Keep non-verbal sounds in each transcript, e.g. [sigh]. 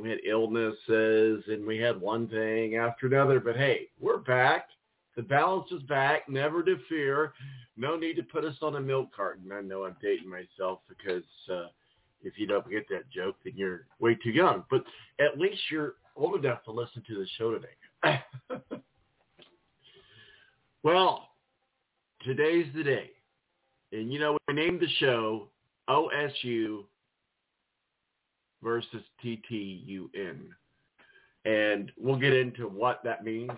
We had illnesses, and we had one thing after another. But hey, we're back. The balance is back. Never to fear. No need to put us on a milk carton. I know I'm dating myself because uh, if you don't get that joke, then you're way too young. But at least you're old enough to listen to the show today. [laughs] Well, today's the day. And you know, we named the show OSU versus TTUN. And we'll get into what that means,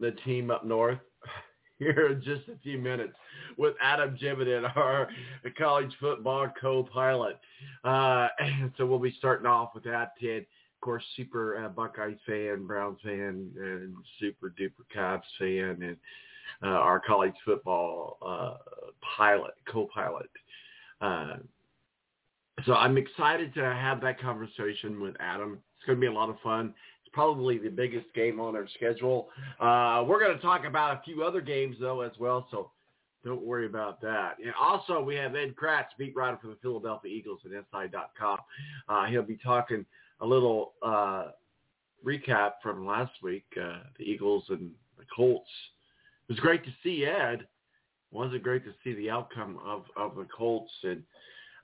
the team up north, [laughs] here in just a few minutes with Adam Jividen, our college football co-pilot. Uh, [clears throat] so we'll be starting off with that. And of course, super uh, Buckeyes fan, Browns fan, and super duper Cavs fan, and uh, our college football uh, pilot, co-pilot. So I'm excited to have that conversation with Adam. It's going to be a lot of fun. It's probably the biggest game on our schedule. Uh, we're going to talk about a few other games though as well, so don't worry about that. And also we have Ed Kracz, beat writer for the Philadelphia Eagles at SI.com. Uh, he'll be talking a little uh, recap from last week, uh, the Eagles and the Colts it was great to see Ed. wasn't great to see the outcome of, of the Colts? And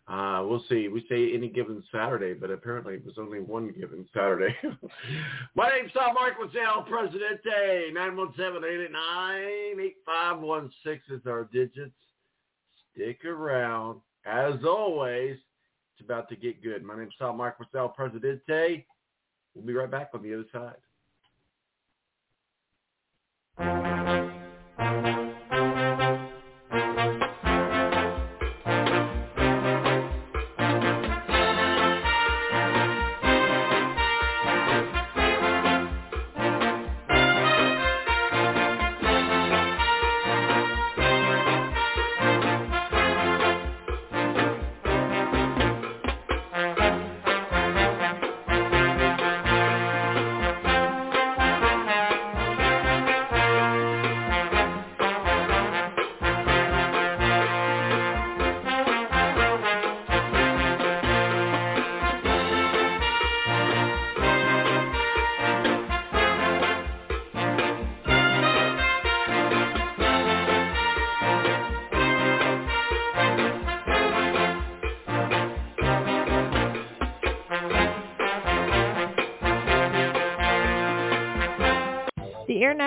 uh, we'll see. We say any given Saturday, but apparently it was only one given Saturday. [laughs] My name's Mark Waddell, Presidente. 917-889-8516 is our digits. Stick around. As always, it's about to get good. My name's Mark Waddell, Presidente. We'll be right back on the other side.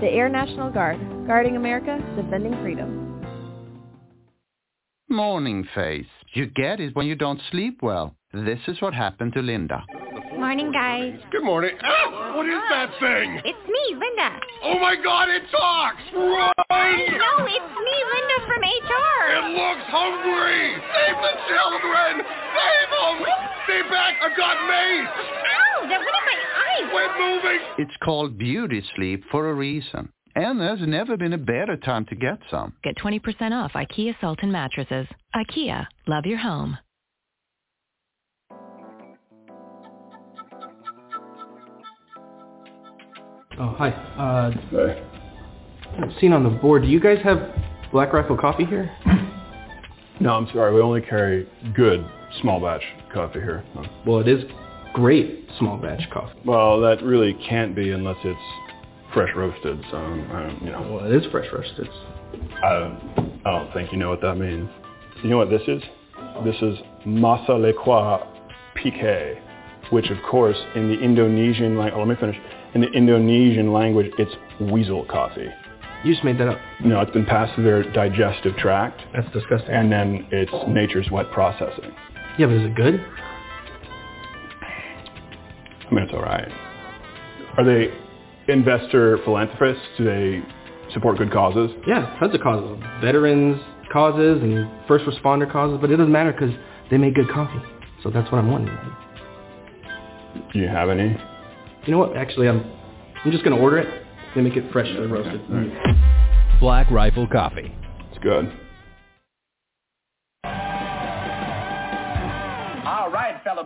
The Air National Guard, guarding America, defending freedom. Morning face. You get it when you don't sleep well. This is what happened to Linda. Morning, guys. Good morning. Ah, what is that thing? It's me, Linda. Oh my god, it talks! Run! No, it's me, Linda from HR. It looks hungry. Save the children. Save them. Stay back. I've got mace. Ow, that went in my eyes. Quit moving. It's called beauty sleep for a reason. And there's never been a better time to get some. Get 20% off IKEA Sultan mattresses. IKEA, love your home. Oh, hi. Uh, seen on the board, do you guys have Black Rifle coffee here? No, I'm sorry. We only carry good small batch coffee here. Well, it is great small batch coffee. Well, that really can't be unless it's fresh roasted. So, um, you know. Well, it is fresh roasted. I, I don't think you know what that means. You know what this is? This is Masa Lekwa Pique, which of course in the Indonesian language, oh, let me finish. In the Indonesian language, it's weasel coffee. You just made that up. No, it's been passed through their digestive tract. That's disgusting. And then it's nature's wet processing. Yeah, but is it good? I mean, it's all right. Are they investor philanthropists? Do they support good causes? Yeah, tons of causes. Veterans causes and first responder causes, but it doesn't matter because they make good coffee. So that's what I'm wanting. Do you have any? You know what? Actually, I'm I'm just gonna order it. They make it freshly roasted. Black Rifle Coffee. It's good.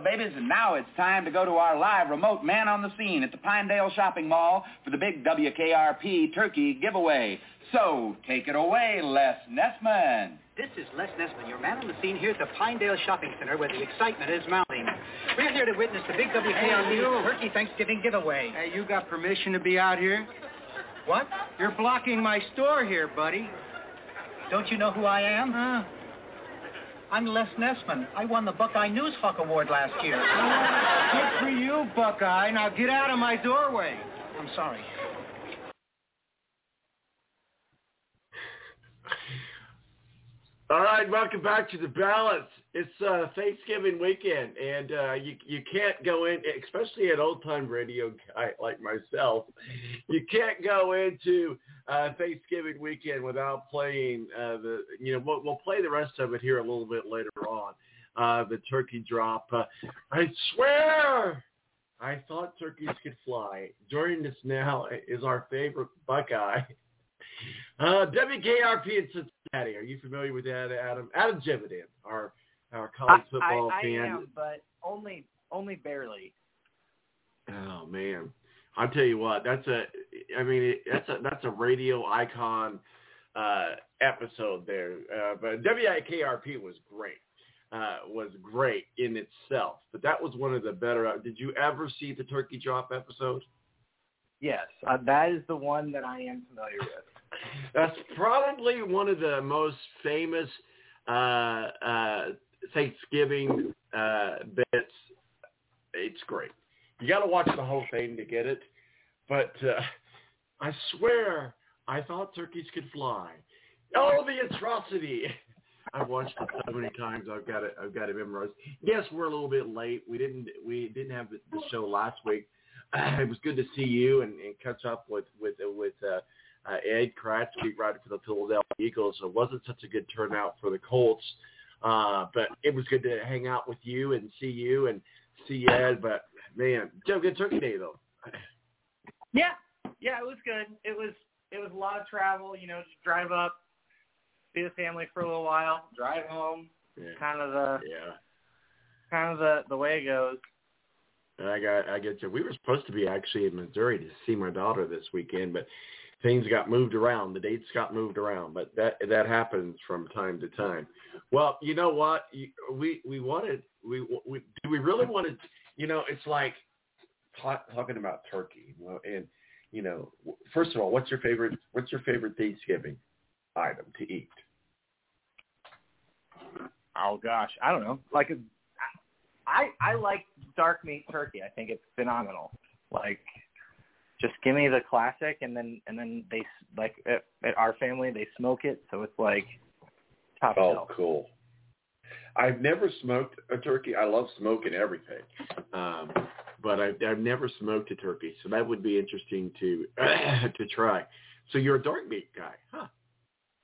Babies, and now it's time to go to our live remote man on the scene at the Pinedale Shopping Mall for the big WKRP turkey giveaway. So take it away, Les Nessman. This is Les Nessman, your man on the scene here at the Pinedale Shopping Center where the excitement is mounting. We're here to witness the big WKRP Turkey Thanksgiving giveaway. Hey, you got permission to be out here? What? You're blocking my store here, buddy. Don't you know who I am? Huh? I'm Les Nessman. I won the Buckeye Newshawk Award last year. Good for you, Buckeye. Now get out of my doorway. I'm sorry. All right, welcome back to the balance. It's uh, Thanksgiving weekend, and uh, you you can't go in, especially an old time radio guy like myself. You can't go into uh, Thanksgiving weekend without playing uh, the. You know, we'll, we'll play the rest of it here a little bit later on. Uh, the turkey drop. Uh, I swear, I thought turkeys could fly. Joining us now is our favorite Buckeye. Uh, WKRP in Cincinnati. Are you familiar with that, Adam? Adam Jividen, our our college football I, I, fan. I am, but only only barely. Oh man, I'll tell you what. That's a. I mean, it, that's a that's a radio icon uh, episode there. Uh, but WKRP was great. Uh, was great in itself, but that was one of the better. Did you ever see the turkey drop episode? Yes, uh, that is the one that I am familiar with. [laughs] That's probably one of the most famous uh, uh, Thanksgiving uh, bits. It's great. You got to watch the whole thing to get it. But uh, I swear, I thought turkeys could fly. Oh, the atrocity! I've watched it so many times. I've got it. I've got it memorized. Yes, we're a little bit late. We didn't. We didn't have the, show last week. Uh, it was good to see you and, and catch up with with with uh, uh, Ed Kracz, beat writer for the Philadelphia Eagles. It wasn't such a good turnout for the Colts, uh, Uh, but it was good to hang out with you and see you and see Ed. But man, Joe, good Turkey Day though. Yeah, yeah, it was good. It was it was a lot of travel. You know, just drive up, see the family for a little while, drive home. Yeah. Kind of the yeah, kind of the the way it goes. And I got I get you. We were supposed to be actually in Missouri to see my daughter this weekend, but things got moved around. The dates got moved around, but that that happens from time to time. Well, you know what? We we wanted we we do we really wanted. You know, it's like ta- talking about turkey. Well, and you know, first of all, what's your favorite? What's your favorite Thanksgiving item to eat? Oh gosh, I don't know. Like I I like dark meat turkey. I think it's phenomenal. Like just give me the classic and then and then they like at, at our family they smoke it so it's like top Oh, shelf. cool. I've never smoked a turkey. I love smoking everything, um, but I've, I've never smoked a turkey, so that would be interesting to [clears throat] to try. So you're a dark meat guy, huh?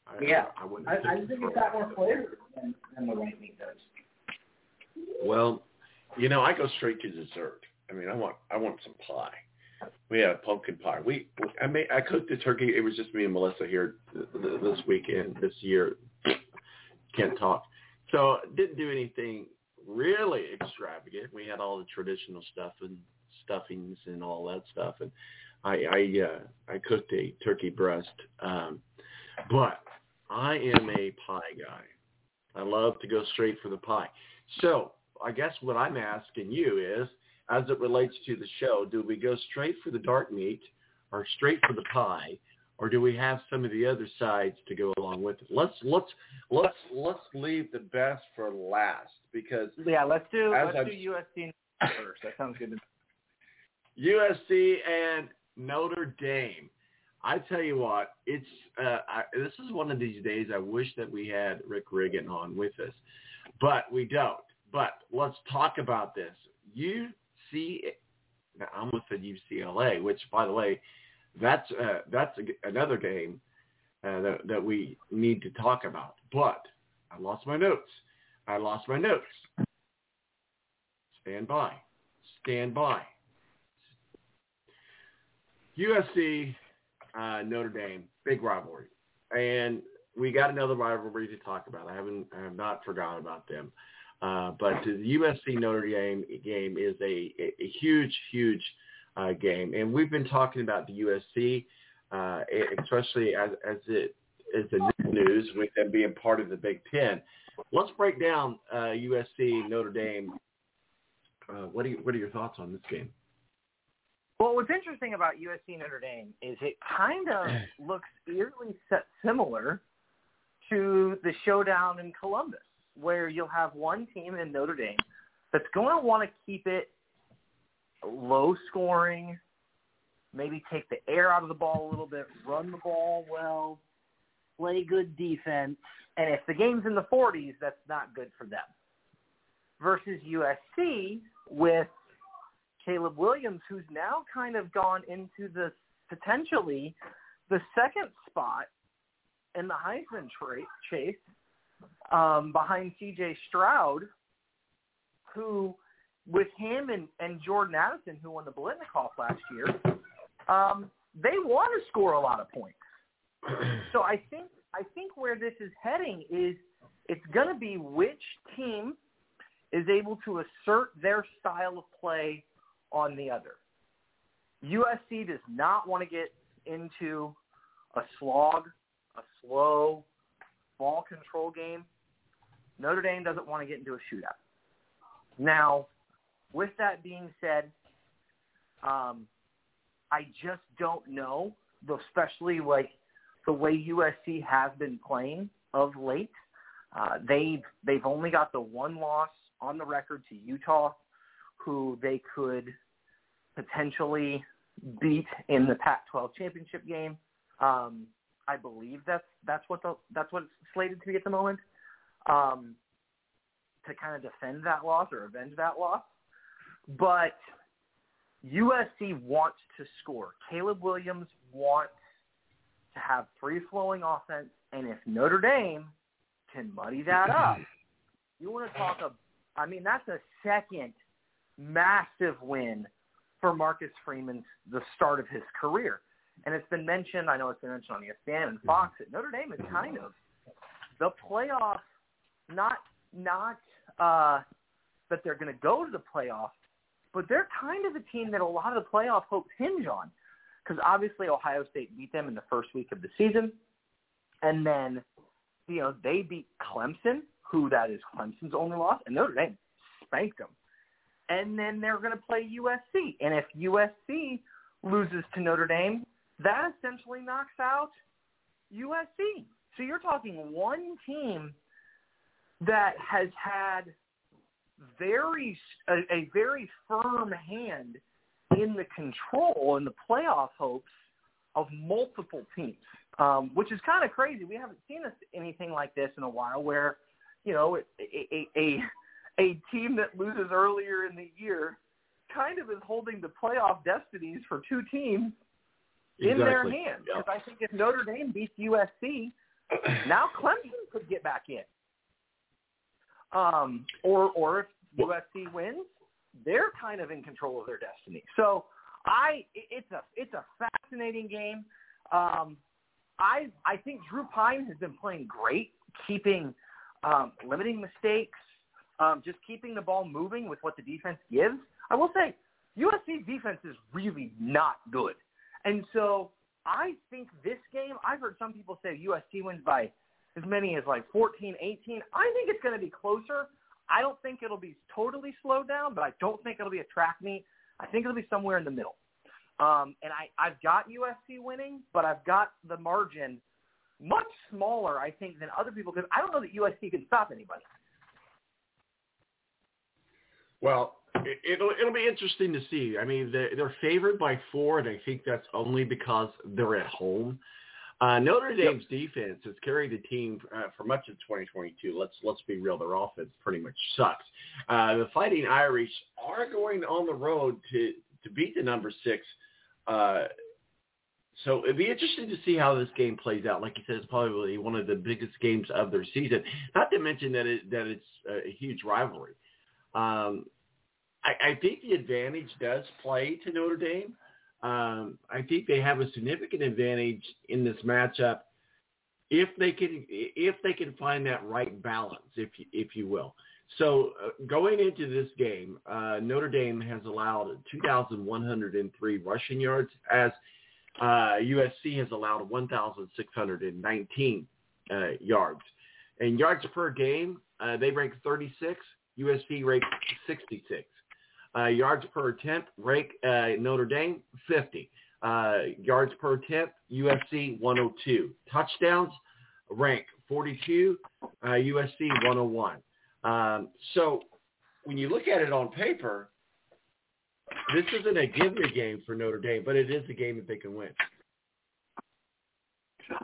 I, Yeah, I, I wouldn't. I, I think it it's for got more flavor than, than the white meat does. Well, you know, I go straight to dessert. I mean, I want I want some pie. We had a pumpkin pie. We I made I cooked the turkey. It was just me and Melissa here th- th- this weekend this year. Can't talk. So didn't do anything really extravagant. We had all the traditional stuff and stuffings and all that stuff. And I I uh, I cooked a turkey breast. Um, but I am a pie guy. I love to go straight for the pie. So I guess what I'm asking you is, as it relates to the show, do we go straight for the dark meat or straight for the pie, or do we have some of the other sides to go along with it? Let's let's let's let's leave the best for last because Yeah, let's do let's I've- do USC [laughs] first. That sounds good. to me. USC and Notre Dame. I tell you what, it's uh, I, this is one of these days I wish that we had Rick Riggin on with us, but we don't. But let's talk about this. UC, now I almost said UCLA, which by the way, that's uh, that's a, another game uh, that that we need to talk about. But I lost my notes. I lost my notes. Stand by. Stand by. USC, uh, Notre Dame, big rivalry, and we got another rivalry to talk about. I haven't, I have not forgotten about them. Uh, but the USC Notre Dame game is a, a, huge, huge uh, game, and we've been talking about the USC, uh, especially as as it is the news with them being part of the Big Ten. Let's break down uh, USC Notre Dame. Uh, what are you, what are your thoughts on this game? Well, what's interesting about USC Notre Dame is it kind of [clears throat] looks eerily set similar to the showdown in Columbus, where you'll have one team in Notre Dame that's going to want to keep it low scoring, maybe take the air out of the ball a little bit, run the ball well, play good defense, and if the game's in the 40s, that's not good for them. Versus USC with Caleb Williams, who's now kind of gone into the potentially the second spot in the Heisman tra- chase um, behind C.J. Stroud, who with him and, and Jordan Addison, who won the Biletnikoff last year, um, they want to score a lot of points. [clears throat] So I think I think where this is heading is it's going to be which team is able to assert their style of play on the other. USC does not want to get into a slog, a slow ball control game. Notre Dame doesn't want to get into a shootout. Now, with that being said, um, I just don't know, especially like the way USC has been playing of late. Uh, they've they've only got the one loss on the record to Utah, who they could potentially beat in the Pac-12 championship game. Um, I believe that's that's what the that's what it's slated to be at the moment. Um, to kind of defend that loss or avenge that loss, but USC wants to score. Caleb Williams wants to have free-flowing offense, and if Notre Dame can muddy that up, [laughs] you want to talk a I mean, that's a second massive win for Marcus Freeman's the start of his career. And it's been mentioned, I know it's been mentioned on ESPN and Fox, that Notre Dame is kind of the playoff, not not uh, that they're going to go to the playoff, but they're kind of a team that a lot of the playoff hopes hinge on. Because obviously Ohio State beat them in the first week of the season. And then, you know, they beat Clemson, who that is Clemson's only loss, and Notre Dame spanked them. And then they're going to play USC. And if USC loses to Notre Dame, that essentially knocks out USC. So you're talking one team that has had very a, a very firm hand in the control and the playoff hopes of multiple teams, um, which is kind of crazy. We haven't seen this, anything like this in a while, where you know a, a, a a team that loses earlier in the year kind of is holding the playoff destinies for two teams in their hands. Because I think if Notre Dame beats USC, [clears throat] now Clemson could get back in. Um, or or if USC wins, they're kind of in control of their destiny. So I, it's a it's a fascinating game. Um, I I think Drew Pyne has been playing great, keeping um, limiting mistakes, um, just keeping the ball moving with what the defense gives. I will say USC's defense is really not good, and so I think this game. I've heard some people say USC wins by as many as like 14, 18. I think it's going to be closer. I don't think it'll be totally slowed down, but I don't think it'll be a track meet. I think it'll be somewhere in the middle. Um, and I, I've got USC winning, but I've got the margin much smaller, I think, than other people because I don't know that USC can stop anybody. Well, it'll it'll be interesting to see. I mean, they're, they're favored by four, and I think that's only because they're at home. Uh, Notre Dame's yep. defense has carried the team uh, for much of 2022. Let's let's be real, their offense pretty much sucks. Uh, the Fighting Irish are going on the road to to beat the number six. Uh, so it'd be interesting to see how this game plays out. Like you said, it's probably one of the biggest games of their season. Not to mention that it that it's a huge rivalry. Um, I, I think the advantage does play to Notre Dame. Um, I think they have a significant advantage in this matchup if they can if they can find that right balance, if you, if you will. So uh, going into this game, uh, Notre Dame has allowed 2,103 rushing yards, as uh, USC has allowed 1,619 uh, yards. And yards per game, uh, they rank 36. USC ranks 66. Uh, yards per attempt, rank uh, Notre Dame 50. Uh, yards per attempt, USC 102. Touchdowns, rank 42, USC 101. Um, so when you look at it on paper, this isn't a give me game for Notre Dame, but it is a game that they can win.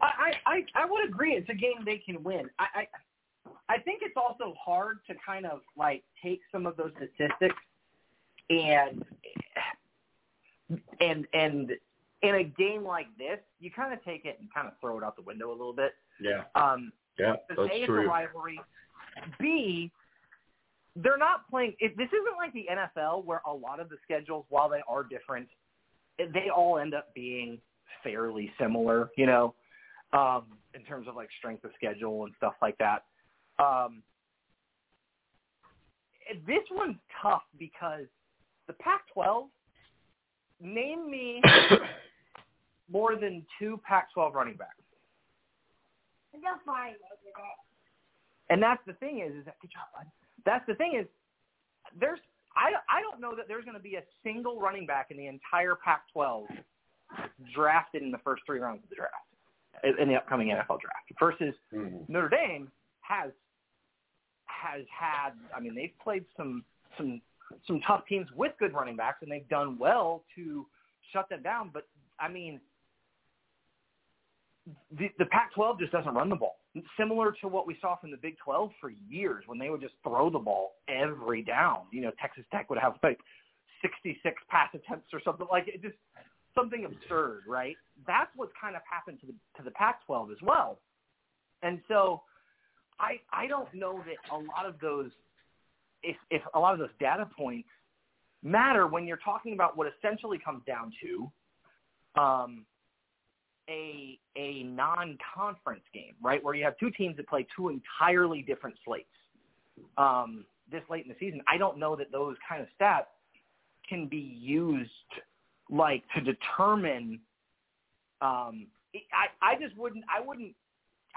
I, I, I would agree. It's a game they can win. I, I I think it's also hard to kind of like take some of those statistics and and and in a game like this, you kind of take it and kind of throw it out the window a little bit. Yeah. Um, yeah, that's a, true. It's a rivalry. B, they're not playing. If this isn't like the NFL where a lot of the schedules, while they are different, they all end up being fairly similar. You know, um, in terms of like strength of schedule and stuff like that. Um, this one's tough because the Pac-12, name me [coughs] more than two Pac-12 running backs. And that's the thing is, is that good job, bud. That's the thing is, there's I I don't know that there's going to be a single running back in the entire Pac-12 drafted in the first three rounds of the draft in the upcoming NFL draft. Versus mm-hmm. Notre Dame has has had. I mean, they've played some some some tough teams with good running backs, and they've done well to shut them down. But I mean, the, the Pac-12 just doesn't run the ball. Similar to what we saw from the Big 12 for years, when they would just throw the ball every down. You know, Texas Tech would have like 66 pass attempts or something like it. Just something absurd, right? That's what's kind of happened to the to the Pac-12 as well. And so, I I don't know that a lot of those if, if a lot of those data points matter when you're talking about what essentially comes down to um, a a non-conference game, right, where you have two teams that play two entirely different slates um, this late in the season. I don't know that those kind of stats can be used like to determine. Um, I I just wouldn't I wouldn't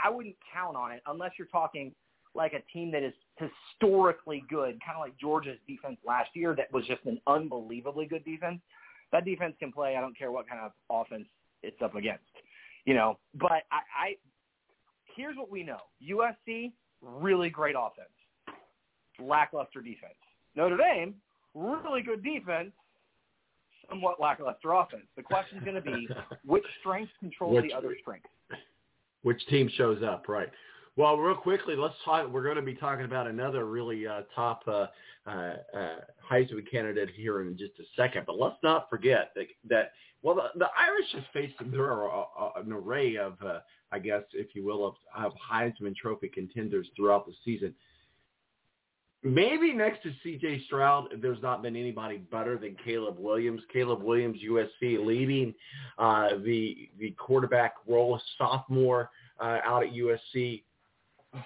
I wouldn't count on it unless you're talking like a team that is historically good, kind of like Georgia's defense last year that was just an unbelievably good defense. That defense can play. I don't care what kind of offense it's up against, you know. But I, I here's what we know: USC really great offense, lackluster defense. Notre Dame really good defense, somewhat lackluster offense. The question's going to be [laughs] which strength controls which, the other strength. Which team shows up, right? Well, real quickly, let's talk. We're going to be talking about another really uh, top uh, uh, uh, Heisman candidate here in just a second. But let's not forget that, that well, the, the Irish have faced there are an array of, uh, I guess, if you will, of, of Heisman Trophy contenders throughout the season. Maybe next to C.J. Stroud, there's not been anybody better than Caleb Williams. Caleb Williams, USC, leading uh, the the quarterback role, sophomore out at USC.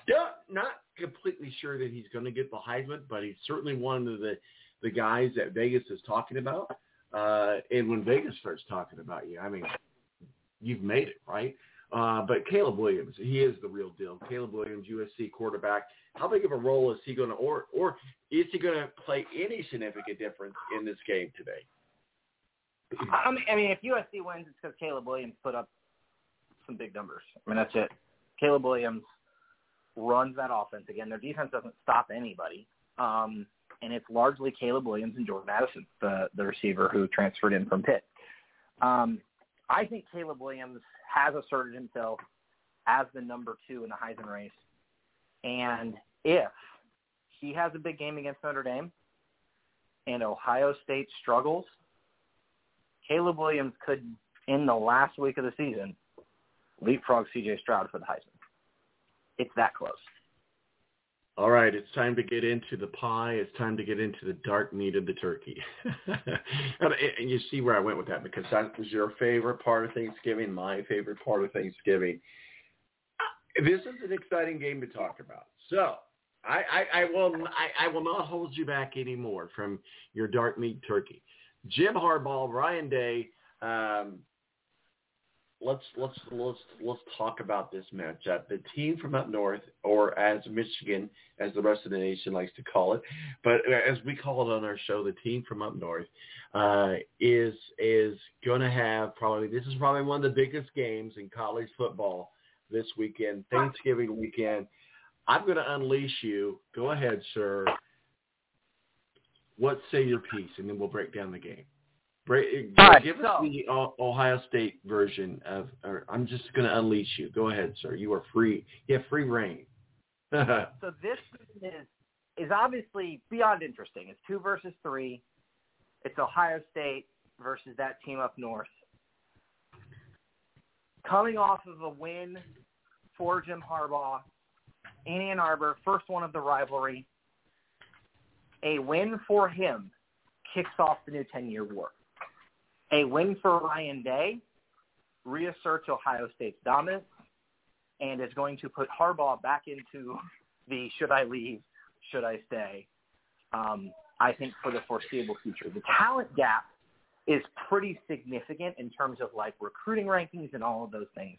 Don't, not completely sure that he's going to get the Heisman, but he's certainly one of the the guys that Vegas is talking about. Uh, and when Vegas starts talking about you, I mean, you've made it, right? Uh, but Caleb Williams, he is the real deal. Caleb Williams, USC quarterback. How big of a role is he going to, or or is he going to play any significant difference in this game today? I mean, I mean, if USC wins, it's because Caleb Williams put up some big numbers. I mean, that's it. Caleb Williams runs that offense again. Their defense doesn't stop anybody, um, and it's largely Caleb Williams and Jordan Addison, the the receiver who transferred in from Pitt. Um, I think Caleb Williams has asserted himself as the number two in the Heisman race. And if he has a big game against Notre Dame and Ohio State struggles, Caleb Williams could, in the last week of the season, leapfrog CJ Stroud for the Heisman. It's that close. All right, it's time to get into the pie. It's time to get into the dark meat of the turkey. [laughs] and you see where I went with that because that was your favorite part of Thanksgiving, my favorite part of Thanksgiving. This is an exciting game to talk about. So I, I, I will I, I will not hold you back anymore from your dark meat turkey. Jim Harbaugh, Ryan Day, um, let's let's let's let's talk about this matchup. The team from up north, or as Michigan, as the rest of the nation likes to call it, but as we call it on our show, the team from up north uh, is is going to have probably this is probably one of the biggest games in college football this weekend, Thanksgiving weekend. I'm going to unleash you. Go ahead, sir. What say your piece, and then we'll break down the game. Break, right, give so, us the Ohio State version of. Or I'm just going to unleash you. Go ahead, sir. You are free. You have free reign. [laughs] so this is is obviously beyond interesting. It's two versus three. It's Ohio State versus that team up north. Coming off of a win for Jim Harbaugh in Ann Arbor, first one of the rivalry. A win for him kicks off the new 10-year war. A win for Ryan Day reasserts Ohio State's dominance and is going to put Harbaugh back into the should I leave, should I stay, um, I think for the foreseeable future. The talent gap is pretty significant in terms of like recruiting rankings and all of those things.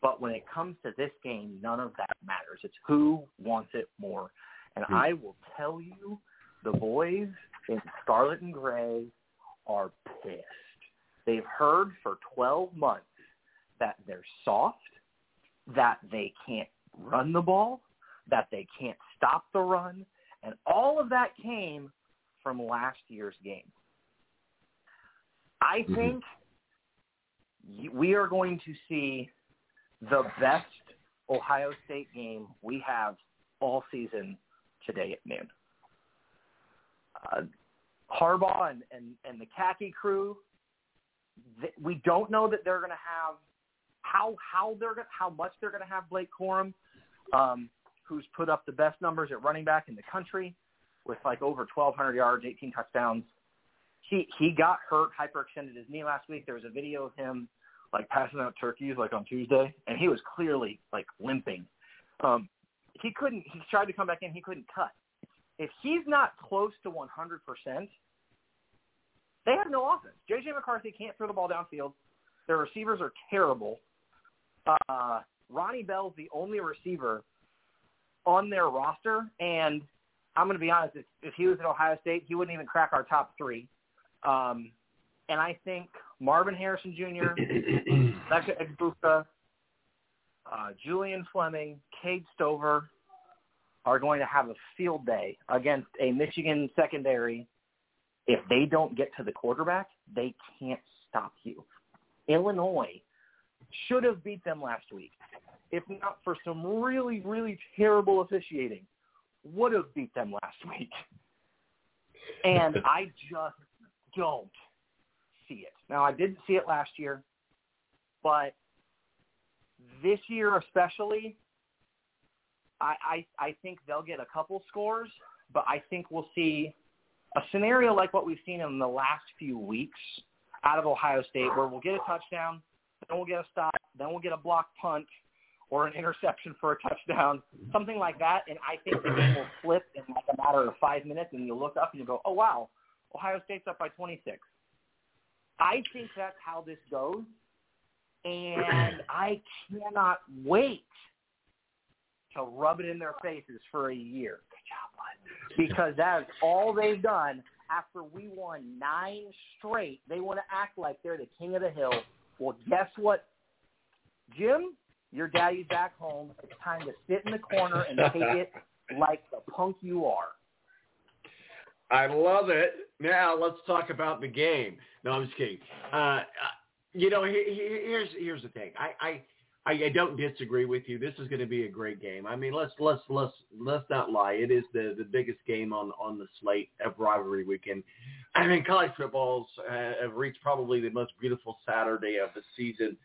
But when it comes to this game, none of that matters. It's who wants it more. And mm-hmm. I will tell you, the boys in Scarlet and Gray are pissed. They've heard for 12 months that they're soft, that they can't run the ball, that they can't stop the run, and all of that came from last year's game. I mm-hmm. think we are going to see the best Ohio State game we have all season today at noon. Uh, Harbaugh and, and, and the khaki crew, we don't know that they're going to have how how they're gonna, how much they're going to have Blake Corum, um, who's put up the best numbers at running back in the country with like over 1,200 yards, 18 touchdowns. He he got hurt, hyperextended his knee last week. There was a video of him like passing out turkeys like on Tuesday, and he was clearly like limping. Um, he couldn't. He tried to come back in. He couldn't cut. If he's not close to 100 percent, they have no offense. JJ McCarthy can't throw the ball downfield. Their receivers are terrible. Uh, Ronnie Bell's the only receiver on their roster, and I'm going to be honest. If, if he was at Ohio State, he wouldn't even crack our top three. Um, and I think Marvin Harrison Jr., [clears throat] Emeka Egbuka, uh, Julian Fleming, Cade Stover are going to have a field day against a Michigan secondary. If they don't get to the quarterback, they can't stop you. Illinois should have beat them last week. if not for some really, really terrible officiating, would have beat them last week. And [laughs] I just don't see it. Now, I didn't see it last year, but this year especially, I, I, I think they'll get a couple scores, but I think we'll see a scenario like what we've seen in the last few weeks out of Ohio State where we'll get a touchdown, then we'll get a stop, then we'll get a blocked punt or an interception for a touchdown, something like that. And I think the game will flip in like a matter of five minutes and you'll look up and you'll go, oh, wow, Ohio State's up by 26. I think that's how this goes. And I cannot wait to rub it in their faces for a year. Good job, bud. Because that is all they've done after we won nine straight. They want to act like they're the king of the hill. Well, guess what, Jim? Your daddy's back home. It's time to sit in the corner and take it [laughs] like the punk you are. I love it. Now let's talk about the game. No, I'm just kidding. Uh, you know, here's here's the thing. I, I I I don't disagree with you. This is going to be a great game. I mean, let's let's let's let's not lie. It is the the biggest game on on the slate of rivalry weekend. I mean, college footballs uh, have reached probably the most beautiful Saturday of the season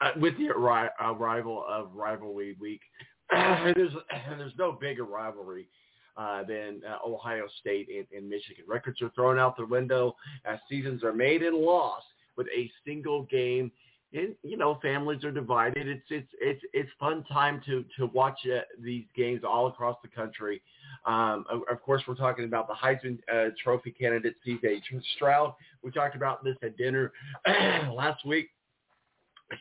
uh, with the arri- arrival of rivalry week. [clears throat] there's [clears throat] there's no bigger rivalry uh, than uh, Ohio State and, and Michigan. Records are thrown out the window as seasons are made and lost with a single game. And you know, families are divided. It's it's it's it's fun time to to watch uh, these games all across the country. Um, of, of, course, we're talking about the Heisman uh, Trophy candidate C.J. Stroud. We talked about this at dinner [clears throat] last week.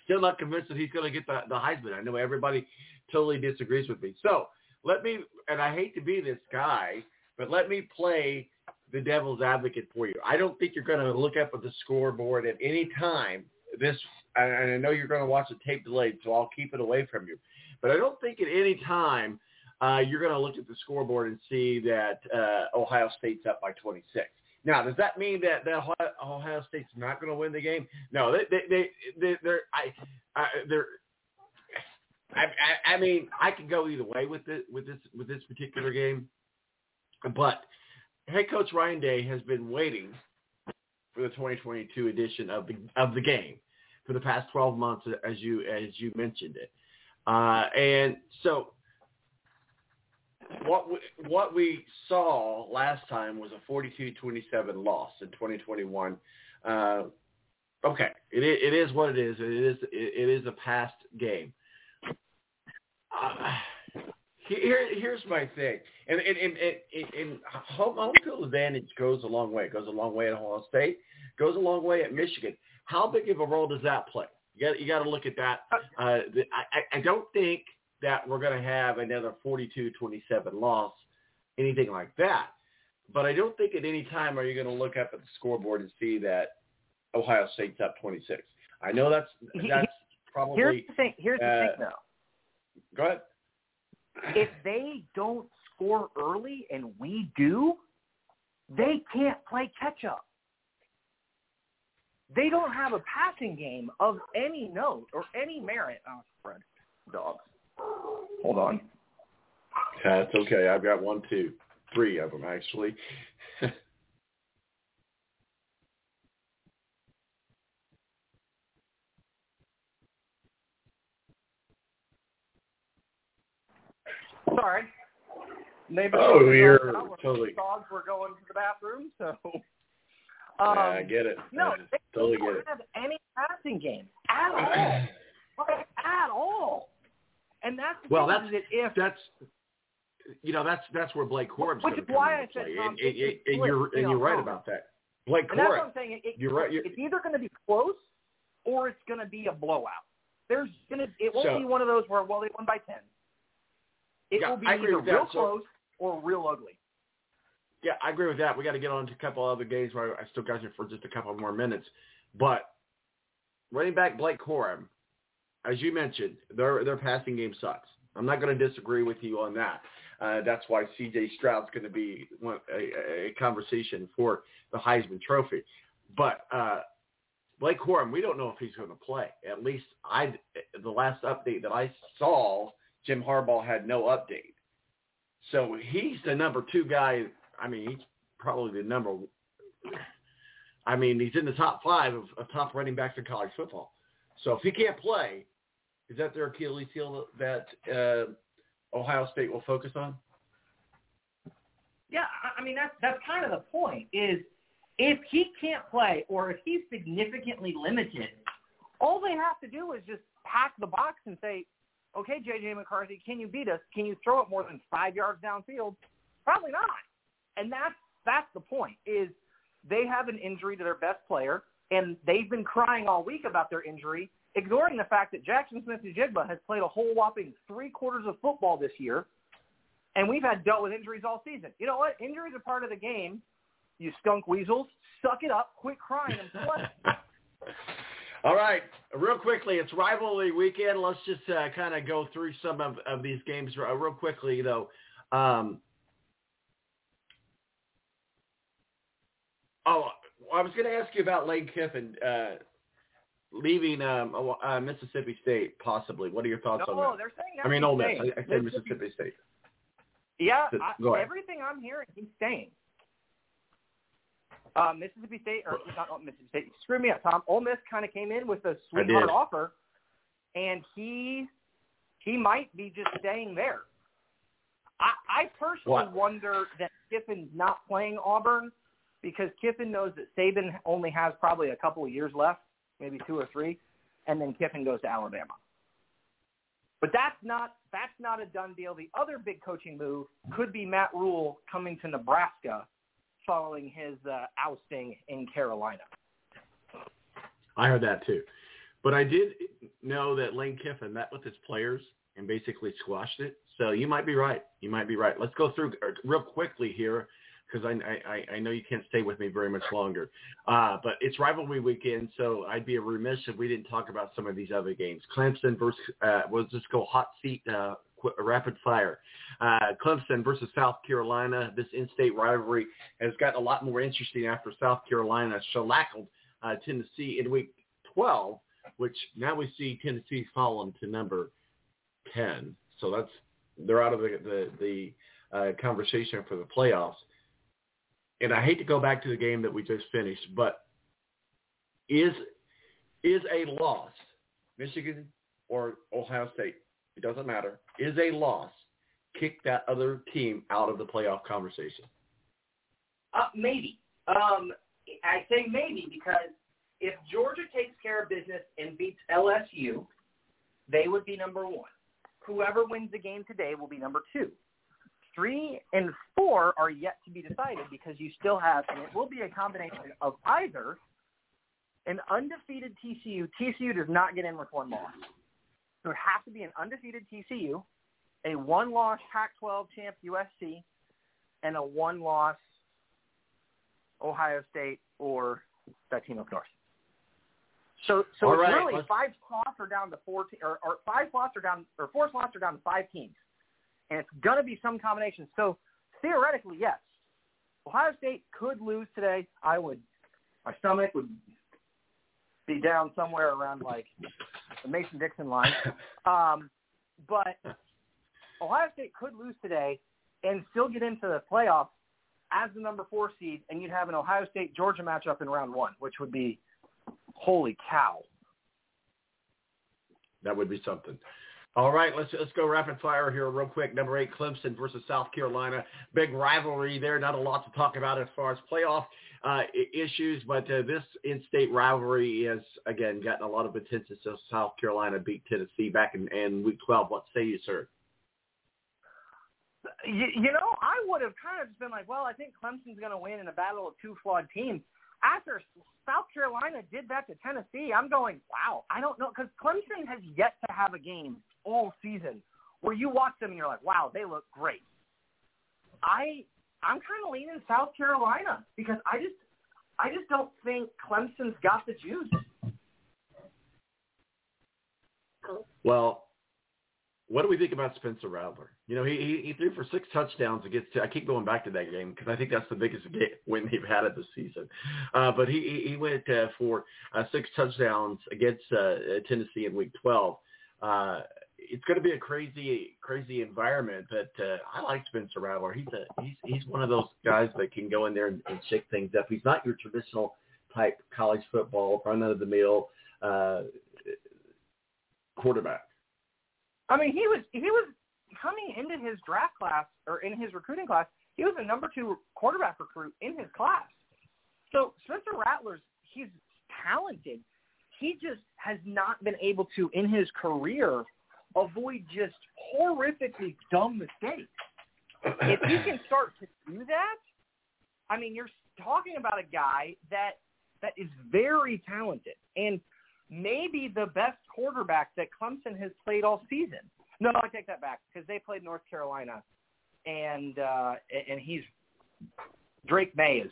Still not convinced that he's going to get the, the Heisman. I know everybody totally disagrees with me. So let me, and I hate to be this guy, but let me play the devil's advocate for you. I don't think you're going to look up at the scoreboard at any time. This, and I know you're going to watch the tape delayed, so I'll keep it away from you. But I don't think at any time uh, you're going to look at the scoreboard and see that uh, Ohio State's up by 26. Now, does that mean that, that Ohio State's not going to win the game? No, they they they, they they're I, I they're I, I, I mean, I could go either way with it with this with this particular game, but head coach Ryan Day has been waiting for the 2022 edition of the of the game for the past 12 months, as you as you mentioned it, uh, and so what we, what we saw last time was a 42-27 loss in 2021. Uh, okay, it, it is what it is. It is it is a past game. Uh, here, here's my thing, and and and, and, and home, home field advantage goes a long way. It goes a long way at Ohio State. Goes a long way at Michigan. How big of a role does that play? You got you got to look at that. Uh, the, I I don't think that we're going to have another 42-27 loss, anything like that. But I don't think at any time are you going to look up at the scoreboard and see that Ohio State's up 26. I know that's that's probably. Here's the thing. Here's the uh, thing, though. Go ahead. If they don't score early and we do, they can't play catch up. They don't have a passing game of any note or any merit. Oh, Fred, dogs. Hold on. That's okay. I've got one, two, three of them actually. [laughs] Sorry. Neighbor oh, you're totally. Dogs were going to the bathroom, so. Um, yeah, I get it. No, I they totally don't get it. have any passing game at all. [clears throat] at all. And that's well, that's is that if that's you know that's that's where Blake Corum's which is to why I into said. Tom, and, it, it, and, and you're and you're right about that. Blake and that's what I'm saying. It, you're right. You're, it's either going to be close or it's going to be a blowout. There's going to it won't So- be one of those where well they won by ten. It Yeah, will be either that. real So- close or real ugly. Yeah, I agree with that. We got to get on to a couple other games where I still got you for just a couple more minutes. But running back Blake Corum, as you mentioned, their their passing game sucks. I'm not going to disagree with you on that. Uh, that's why C.J. Stroud's going to be one, a, a conversation for the Heisman Trophy. But uh, Blake Corum, we don't know if he's going to play. At least I, the last update that I saw, Jim Harbaugh had no update. So he's the number two guy. I mean, he's probably the number. I mean, he's in the top five of, of top running backs in college football. So if he can't play, is that their Achilles heel that uh, Ohio State will focus on? Yeah, I mean that's that's kind of the point. Is if he can't play or if he's significantly limited, all they have to do is just pack the box and say, okay, J.J. McCarthy, can you beat us? Can you throw it more than five yards downfield? Probably not. And that's that's the point. Is they have an injury to their best player, and they've been crying all week about their injury, ignoring the fact that Jackson Smith-Njigba has played a whole whopping three quarters of football this year, and we've had dealt with injuries all season. You know what? Injuries are part of the game. You skunk weasels, suck it up, quit crying, and play. [laughs] All right, real quickly, it's rivalry weekend. Let's just uh, kind of go through some of, of these games uh, real quickly, though. Um, oh, I was going to ask you about Lane Kiffin uh, leaving um, uh, Mississippi State, possibly. What are your thoughts no, on that? they're saying I mean, Ole Miss. I, I said Mississippi State. Yeah, I, everything I'm hearing, he's staying. Uh, Mississippi State, or not, not Mississippi State, screw me up, Tom. Ole Miss kind of came in with a sweetheart offer, and he he might be just staying there. I, I personally What? wonder that Kiffin's not playing Auburn because Kiffin knows that Saban only has probably a couple of years left, maybe two or three, and then Kiffin goes to Alabama. But that's not that's not a done deal. The other big coaching move could be Matt Rhule coming to Nebraska following his uh, ousting in Carolina. I heard that too. But I did know that Lane Kiffin met with his players and basically squashed it. So you might be right. You might be right. Let's go through uh, real quickly here because I, I, I know you can't stay with me very much longer. Uh, but it's rivalry weekend, so I'd be remiss if we didn't talk about some of these other games. Clemson versus, uh, we'll just go hot seat, uh, qu- rapid fire. Uh, Clemson versus South Carolina. This in-state rivalry has gotten a lot more interesting after South Carolina shellackled uh, Tennessee in week 12, which now we see Tennessee fallen to number 10. So that's they're out of the the, the uh, conversation for the playoffs. And I hate to go back to the game that we just finished, but is is a loss Michigan or Ohio State? It doesn't matter. Is a loss kick that other team out of the playoff conversation? Uh, maybe. Um, I say maybe because if Georgia takes care of business and beats LSU, they would be number one. Whoever wins the game today will be number two. Three and four are yet to be decided because you still have, and it will be a combination of either an undefeated TCU. TCU does not get in with one loss. So it has to be an undefeated TCU, a one-loss Pac-12 champ USC, and a one-loss Ohio State or that team up north. So, so All it's right, really let's- five slots are down to four, te- or, or five slots are down, or four slots are down to five teams, and it's going to be some combination. So theoretically, yes, Ohio State could lose today. I would, my stomach would be down somewhere around like the Mason Dixon line. [laughs] Um, but Ohio State could lose today and still get into the playoffs as the number four seed, and you'd have an Ohio State Georgia matchup in round one, which would be holy cow. That would be something. All right, let's let's go rapid fire here real quick. Number eight, Clemson versus South Carolina. Big rivalry there. Not a lot to talk about as far as playoff uh, issues, but uh, this in-state rivalry has again gotten a lot of attention. So South Carolina beat Tennessee back in, in Week 12. What say you, sir? You, you know, I would have kind of just been like, well, I think Clemson's going to win in a battle of two flawed teams. After South Carolina did that to Tennessee, I'm going, wow, I don't know, because Clemson has yet to have a game all season where you watch them and you're like, wow, they look great. I I'm kind of leaning South Carolina because I just I just don't think Clemson's got the juice. Well, what do we think about Spencer Rattler? You know, he he, threw for six touchdowns against. I keep going back to that game because I think that's the biggest [laughs] win they've had of the season. Uh, but he he went uh, for uh, six touchdowns against uh, Tennessee in Week 12. Uh, it's going to be a crazy crazy environment, but uh, I like Spencer Rattler. He's a he's he's one of those guys that can go in there and, and shake things up. He's not your traditional type college football run of the mill uh, quarterback. I mean, he was he was coming into his draft class or in his recruiting class. He was a number two quarterback recruit in his class. So Spencer Rattler's he's talented. He just has not been able to in his career avoid just horrifically dumb mistakes. if you can start to do that, I mean, you're talking about a guy that that is very talented and maybe the best quarterback that Clemson has played all season. No, I take that back because they played North Carolina, and uh, and he's Drake Maye is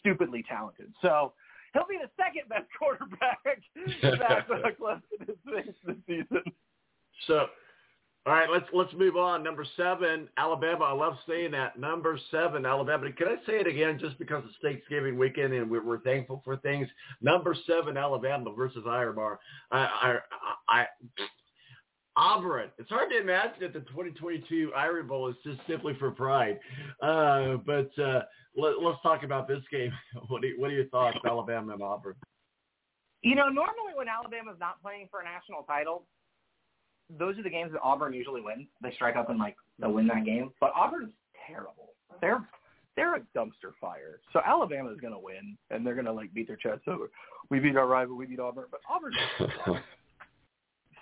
stupidly talented. So he'll be the second best [laughs] quarterback that Clemson has faced this season. So all right, let's let's move on. Number seven, Alabama. I love saying that. Number seven, Alabama. Can I say it again just because it's Thanksgiving weekend and we're, we're thankful for things? Number seven, Alabama versus Ironbar. I, I, I, Auburn. It's hard to imagine that the 2022 Iron Bowl is just simply for pride. Uh, but uh, let, us talk about this game. [laughs] What, do, what are your thoughts, Alabama and Auburn? You know, normally when Alabama's not playing for a national title, those are the games that Auburn usually wins. They strike up and like they'll win that game. But Auburn's terrible. They're they're a dumpster fire. So Alabama's gonna win and they're gonna like beat their chest over. We beat our rival, we beat Auburn, but Auburn. [laughs]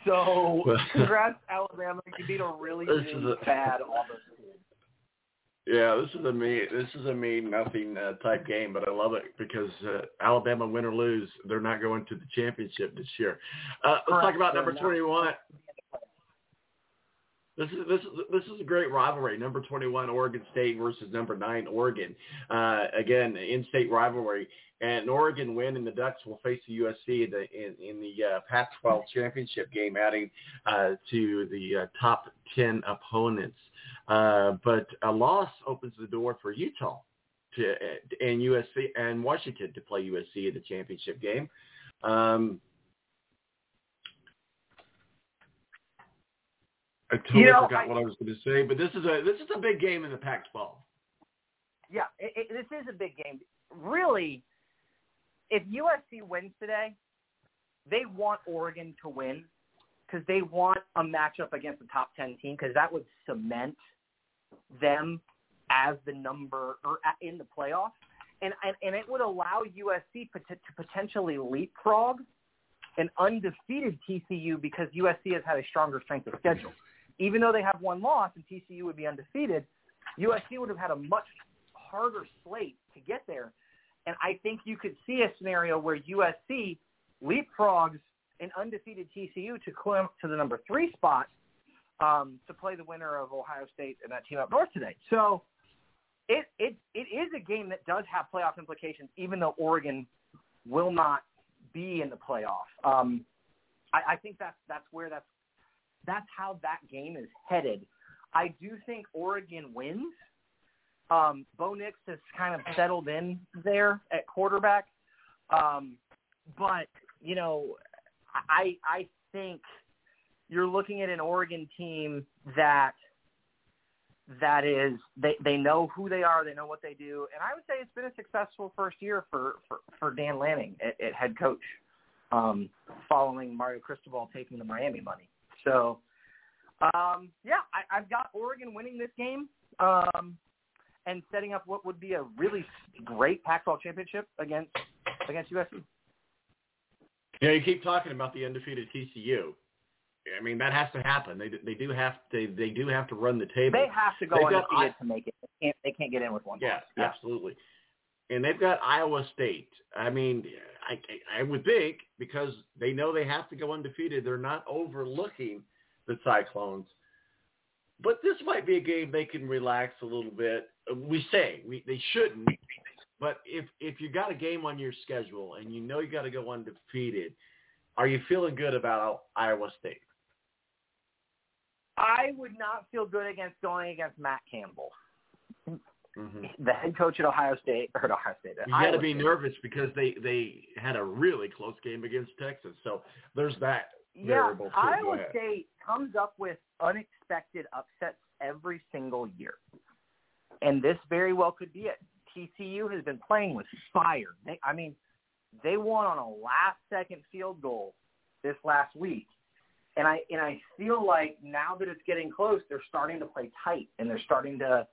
so [laughs] congrats Alabama. You beat a really, really a, bad Auburn team. Yeah, this is a me. This is a me nothing uh, type game, but I love it because uh, Alabama win or lose, they're not going to the championship this year. Uh, let's talk about number twenty-one. This is this is this is a great rivalry. Number 21 Oregon State versus number nine Oregon. Uh, again, in-state rivalry, and Oregon win, and the Ducks will face the USC in the in, in the uh, Pac-12 championship game, adding uh, to the uh, top 10 opponents. Uh, but a loss opens the door for Utah to and USC and Washington to play USC in the championship game. Um, I totally you know, forgot I, what I was going to say, but this is a this is a big game in the Pac-12. Yeah, it, it, this is a big game. Really, if USC wins today, they want Oregon to win because they want a matchup against the top ten team because that would cement them as the number or in the playoffs, and and, and it would allow USC to potentially leapfrog an undefeated TCU because USC has had a stronger strength of schedule even though they have one loss and TCU would be undefeated, USC would have had a much harder slate to get there. And I think you could see a scenario where USC leapfrogs an undefeated TCU to climb to the number three spot um, to play the winner of Ohio State and that team up north today. So it, it, it is a game that does have playoff implications, even though Oregon will not be in the playoff. Um, I, I think that's that's where that's that's how that game is headed. I do think Oregon wins. Um, Bo Nix has kind of settled in there at quarterback, um, but you know, I I think you're looking at an Oregon team that that is they they know who they are, they know what they do, and I would say it's been a successful first year for for, for Dan Lanning at, at head coach, um, following Mario Cristobal taking the Miami money. So, um, yeah, I, I've got Oregon winning this game um, and setting up what would be a really great Pac-12 championship against against USC. Yeah, you keep talking about the undefeated TCU. I mean, that has to happen. They they do have to they do have to run the table. They have to go They've undefeated got, to make it. They can't they can't get in with one. Yeah, yeah, absolutely. And they've got Iowa State. I mean, I I would think because they know they have to go undefeated, they're not overlooking the Cyclones. But this might be a game they can relax a little bit. We say we, they shouldn't, but if if you got a game on your schedule and you know you got to go undefeated, are you feeling good about Iowa State? I would not feel good against going against Matt Campbell, Mm-hmm. the head coach at Ohio State or at Ohio State. You got to be State. nervous because they they had a really close game against Texas. So there's that Yeah, variable too. Go Iowa. State comes up with unexpected upsets every single year, and this very well could be it. TCU has been playing with fire. They, I mean, they won on a last-second field goal this last week, and I and I feel like now that it's getting close, they're starting to play tight, and they're starting to.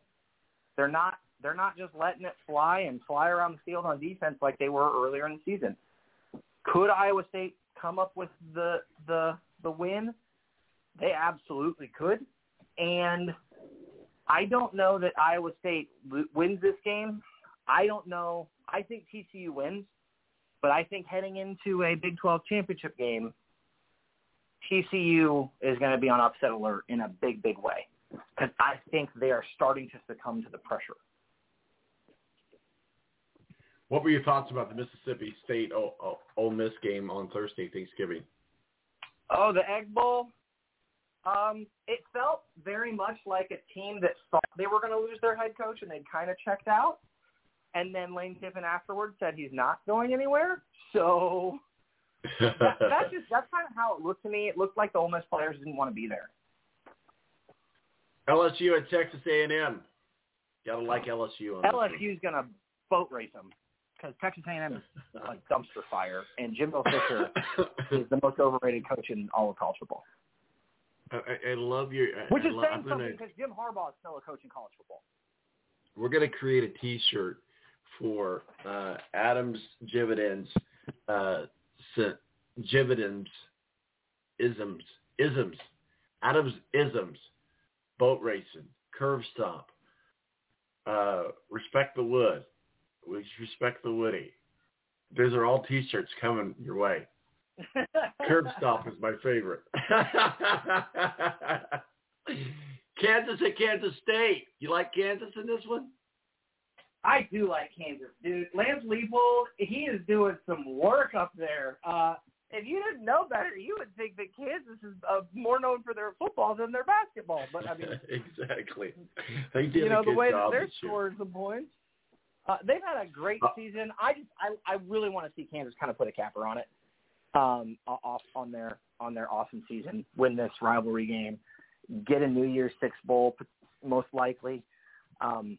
They're not. They're not just letting it fly and fly around the field on defense like they were earlier in the season. Could Iowa State come up with the the the win? They absolutely could, and I don't know that Iowa State wins this game. I don't know. I think TCU wins, but I think heading into a Big 12 championship game, TCU is going to be on upset alert in a big, big way because I think they are starting to succumb to the pressure. What were your thoughts about the Mississippi State o- o- Ole Miss game on Thursday, Thanksgiving? Oh, the Egg Bowl. Um, it felt very much like a team that thought they were going to lose their head coach and they'd kind of checked out. And then Lane Kiffin afterwards said he's not going anywhere. So [laughs] that, that's just that's kind of how it looked to me. It looked like the Ole Miss players didn't want to be there. LSU at Texas A&M. Gotta like LSU on. LSU's going to boat race them because Texas A&M is a dumpster fire, and Jimbo Fisher is the most overrated coach in all of college football. I, I- I love your. I- Which I is lo- saying something because Jim Harbaugh is still a coach in college football. we're going to create a T-shirt for uh, Adams Jividen's, uh, Jividen's, isms, isms, Adams isms, boat racing, curve stop, uh, respect the wood, we respect the woody. Those are all T-shirts coming your way. [laughs] Curb stop is my favorite. [laughs] Kansas at Kansas State. You like Kansas in this one? I do like Kansas, dude. Lance Leipold, he is doing some work up there. Uh, if you didn't know better, you would think that Kansas is uh, more known for their football than their basketball. But I mean, [laughs] exactly. They did you know the way that they're scoring some points. Uh, they've had a great Uh, season. I just I, I really want to see Kansas kind of put a capper on it, um, off on their on their awesome season, win this rivalry game, get a New Year's Six bowl most likely, um,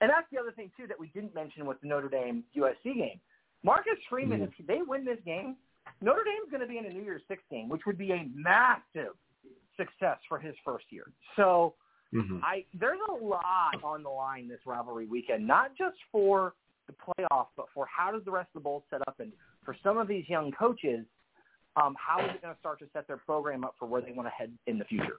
and that's the other thing too that we didn't mention with the Notre Dame USC game. Marcus Freeman, Mm-hmm. if they win this game, Notre Dame's going to be in a New Year's Six game, which would be a massive success for his first year. So. Mhm. I there's a lot on the line this rivalry weekend, not just for the playoff, but for how does the rest of the bowl set up, and for some of these young coaches, um, how is it going to start to set their program up for where they want to head in the future?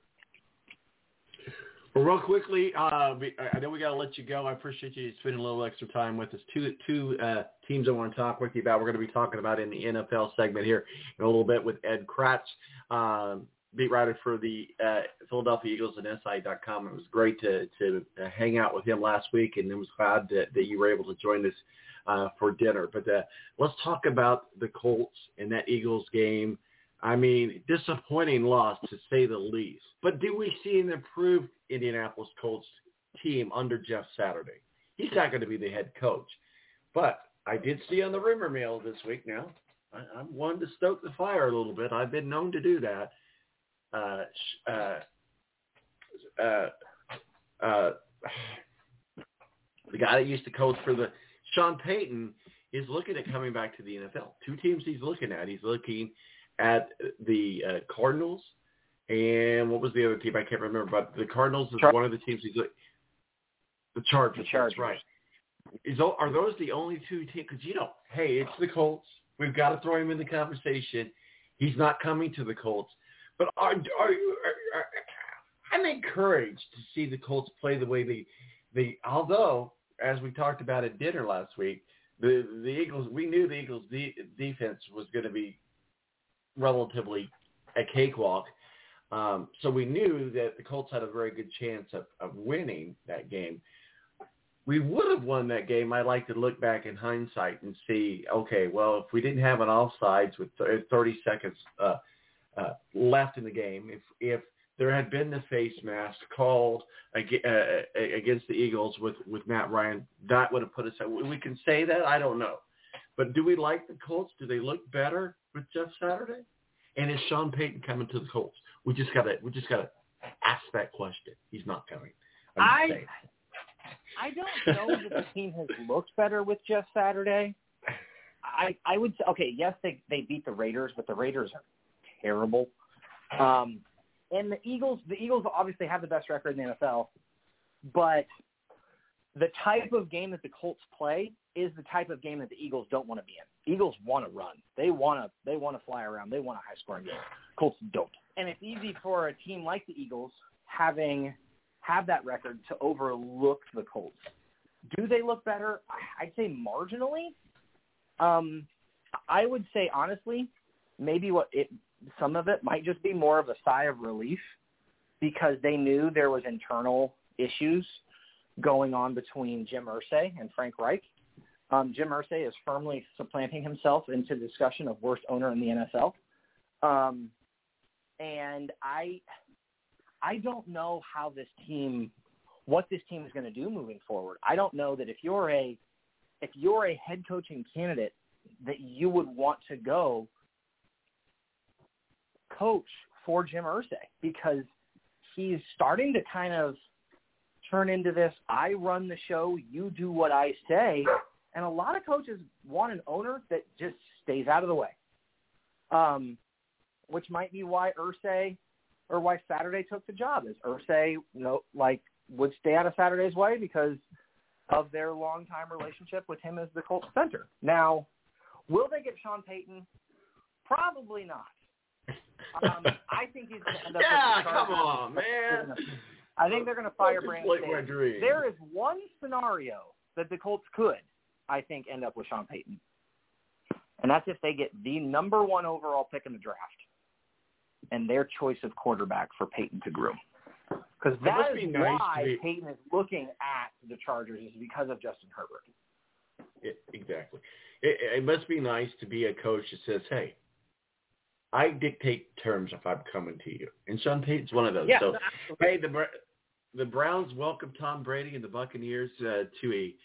Well, real quickly, uh, I I know we got to let you go. I appreciate you spending a little extra time with us. Two two uh, teams I want to talk with you about. We're going to be talking about in the NFL segment here in a little bit with Ed Kracz, um, beat writer for the uh, Philadelphia Eagles and SI.com. It was great to to uh, hang out with him last week, and it was glad that, that you were able to join us uh, for dinner. But uh, let's talk about the Colts and that Eagles game. I mean, disappointing loss to say the least. But do we see an improved Indianapolis Colts team under Jeff Saturday? He's not going to be the head coach. But I did see on the rumor mill this week now, I, I'm one to stoke the fire a little bit. I've been known to do that. Uh, uh, uh, uh, the guy that used to coach for the Sean Payton is looking at coming back to the NFL. Two teams he's looking at. He's looking at the uh, Cardinals and what was the other team? I can't remember. But the Cardinals is Char- one of the teams he's look. The Chargers. The Chargers. That's right. Is are those the only two teams? Because you know, hey, it's the Colts. We've got to throw him in the conversation. He's not coming to the Colts. But are, are, are, are I'm encouraged to see the Colts play the way they they. Although, as we talked about at dinner last week, the the Eagles we knew the Eagles de- defense was going to be relatively a cakewalk. Um, so we knew that the Colts had a very good chance of, of winning that game. We would have won that game. I like to look back in hindsight and see, okay, well, if we didn't have an offsides with th- 30 seconds uh, uh, left in the game, if if there had been the face mask called uh, against the Eagles with with Matt Ryan, that would have put us. At, we can say that. I don't know, but do we like the Colts? Do they look better with Jeff Saturday? And is Sean Payton coming to the Colts? We just gotta we just gotta ask that question. He's not coming. I saying. I don't know that the team has looked better with Jeff Saturday. I I would say okay, yes they they beat the Raiders, but the Raiders are terrible. Um and the Eagles the Eagles obviously have the best record in the NFL, but the type of game that the Colts play is the type of game that the Eagles don't want to be in. Eagles want to run. They want to they want to fly around. They want a high scoring game. Colts don't. And it's easy for a team like the Eagles having have that record to overlook the Colts. Do they look better? I'd say marginally. Um, I would say honestly, maybe what it some of it might just be more of a sigh of relief because they knew there was internal issues going on between Jim Irsay and Frank Reich. Um, Jim Irsay is firmly supplanting himself into the discussion of worst owner in the NFL. Um, and I, I don't know how this team, what this team is going to do moving forward. I don't know that if you're a, if you're a head coaching candidate, that you would want to go coach for Jim Irsay because he's starting to kind of turn into this I run the show, you do what I say. And a lot of coaches want an owner that just stays out of the way. Um, which might be why Irsay or why Saturday took the job is Irsay, you know, like would stay out of Saturday's way because of their longtime relationship with him as the Colts center. Now, will they get Sean Payton? Probably not. Um, I think he's going to end up. [laughs] Yeah, come on, man. I think they're going to fire Brandon Staley. There is one scenario that the Colts could, I think, end up with Sean Payton, and that's if they get the number one overall pick in the draft and their choice of quarterback for Payton to groom. Because that be is nice to why be- Payton is looking at the Chargers is because of Justin Herbert. It, exactly. It, it must be nice to be a coach that says, "Hey, I dictate terms if I'm coming to you." And Sean Payton's one of those. Yeah, so, absolutely. hey, the the Browns welcome Tom Brady and the Buccaneers uh, to a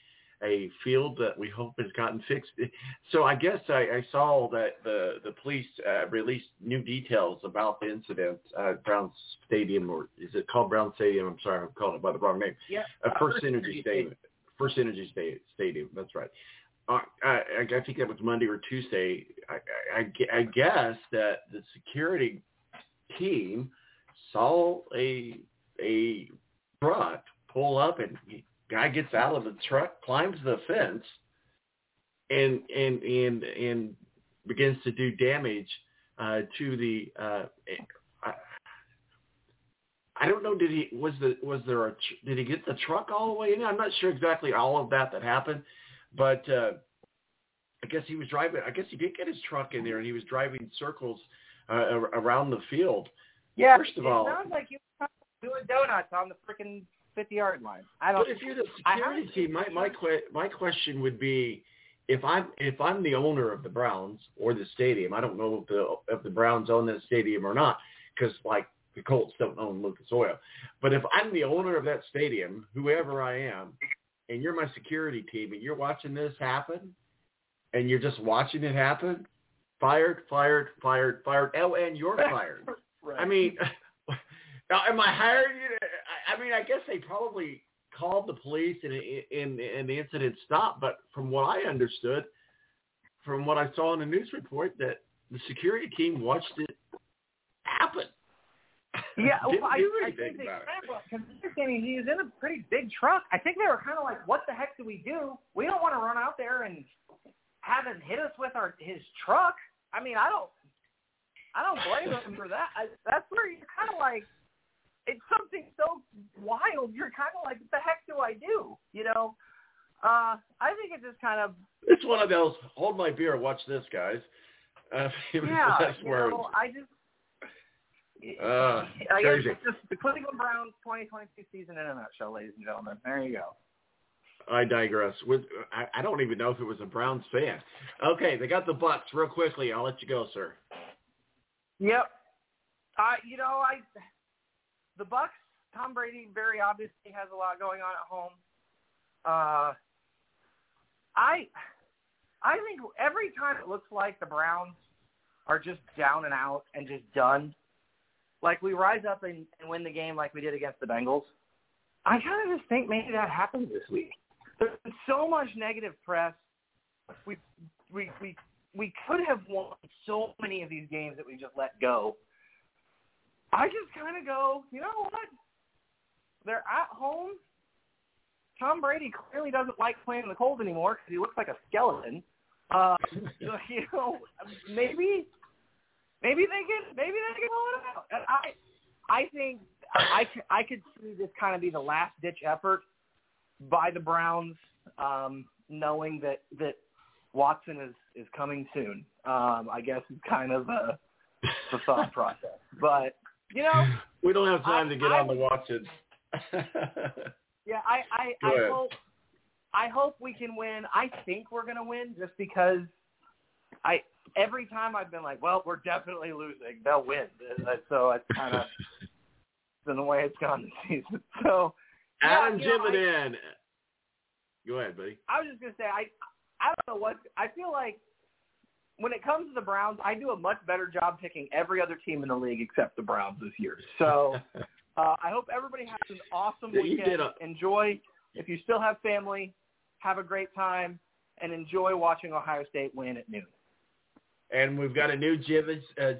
a field that we hope has gotten fixed. [laughs] So I guess I, I saw that the the police uh, released new details about the incident at Brown Stadium, or is it called Brown Stadium? I'm sorry, I'm calling it by the wrong name. Yeah, Uh, uh, First First Energy Stadium. First Energy Sta- Stadium. That's right. Uh, I, I think that was Monday or Tuesday. I, I, I I guess that the security team saw a a truck pull up, and guy gets out of the truck, climbs the fence, and and and and begins to do damage uh, to the. Uh, I, I don't know. Did he was the was there a did he get the truck all the way in? I'm not sure exactly all of that that happened, but uh, I guess he was driving. I guess he did get his truck in there, and he was driving circles uh, around the field. Yeah, First of it all, sounds like you were doing donuts on the freaking fifty yard line. I don't. But if you're the security team, my my que- my question would be, if I'm if I'm the owner of the Browns or the stadium, I don't know if the if the Browns own that stadium or not, because like the Colts don't own Lucas Oil. But if I'm the owner of that stadium, whoever I am, and you're my security team, and you're watching this happen, and you're just watching it happen, fired, fired, fired, fired. Oh, and you're fired. [laughs] Right. I mean, now, am I hiring you? To, I- mean, I guess they probably called the police and, and and the incident stopped. But from what I understood, from what I saw in the news report, that the security team watched it happen. Yeah, [laughs] well, I, I think they about it. kind of, because understanding he was in a pretty big truck. I think they were kind of like, "What the heck do we do? We don't want to run out there and have him hit us with our his truck." I mean, I don't, I don't blame him for that. I, that's where you're kind of like, it's something so wild. You're kind of like, "What the heck do I do?" You know. Uh, I think it's just kind of It's one of those. Hold my beer. Watch this, guys. Uh, [laughs] yeah. You words. know, I just. Uh, I guess crazy. it's just the Cleveland Browns 2022 season in a nutshell, ladies and gentlemen. There you go. I digress. With I, I don't even know if it was a Browns fan. Okay, they got the Bucks real quickly. I'll let you go, sir. Yep. Uh, you know, I the Bucks. Tom Brady very obviously has a lot going on at home. Uh, I I think every time it looks like the Browns are just down and out and just done, like we rise up and, and win the game like we did against the Bengals. I kind of just think maybe that happens this week. There's been so much negative press. We we we we could have won so many of these games that we just let go. I just kind of go, you know what? They're at home. Tom Brady clearly doesn't like playing in the cold anymore because he looks like a skeleton. Uh, [laughs] you know, maybe, maybe they can, maybe they can pull it out. And I, I think I, I could see this kind of be the last ditch effort by the Browns, um, knowing that that Watson is is coming soon. Um, I guess is kind of the, the thought process. But you know, we don't have time I, to get I, on the Watson. [laughs] yeah, I I, I hope I hope we can win. I think we're gonna win just because I every time I've been like, well, we're definitely losing. They'll win. So it's kind of [laughs] been the way it's gone this season. [laughs] So Adam yeah, Jividen. Go ahead, buddy. I was just gonna say I I don't know what I feel like when it comes to the Browns, I do a much better job picking every other team in the league except the Browns this year. So [laughs] uh, I hope everybody has an awesome Yeah, weekend. a- Enjoy. If you still have family, have a great time and enjoy watching Ohio State win at noon. And we've got a new Jivy's, uh,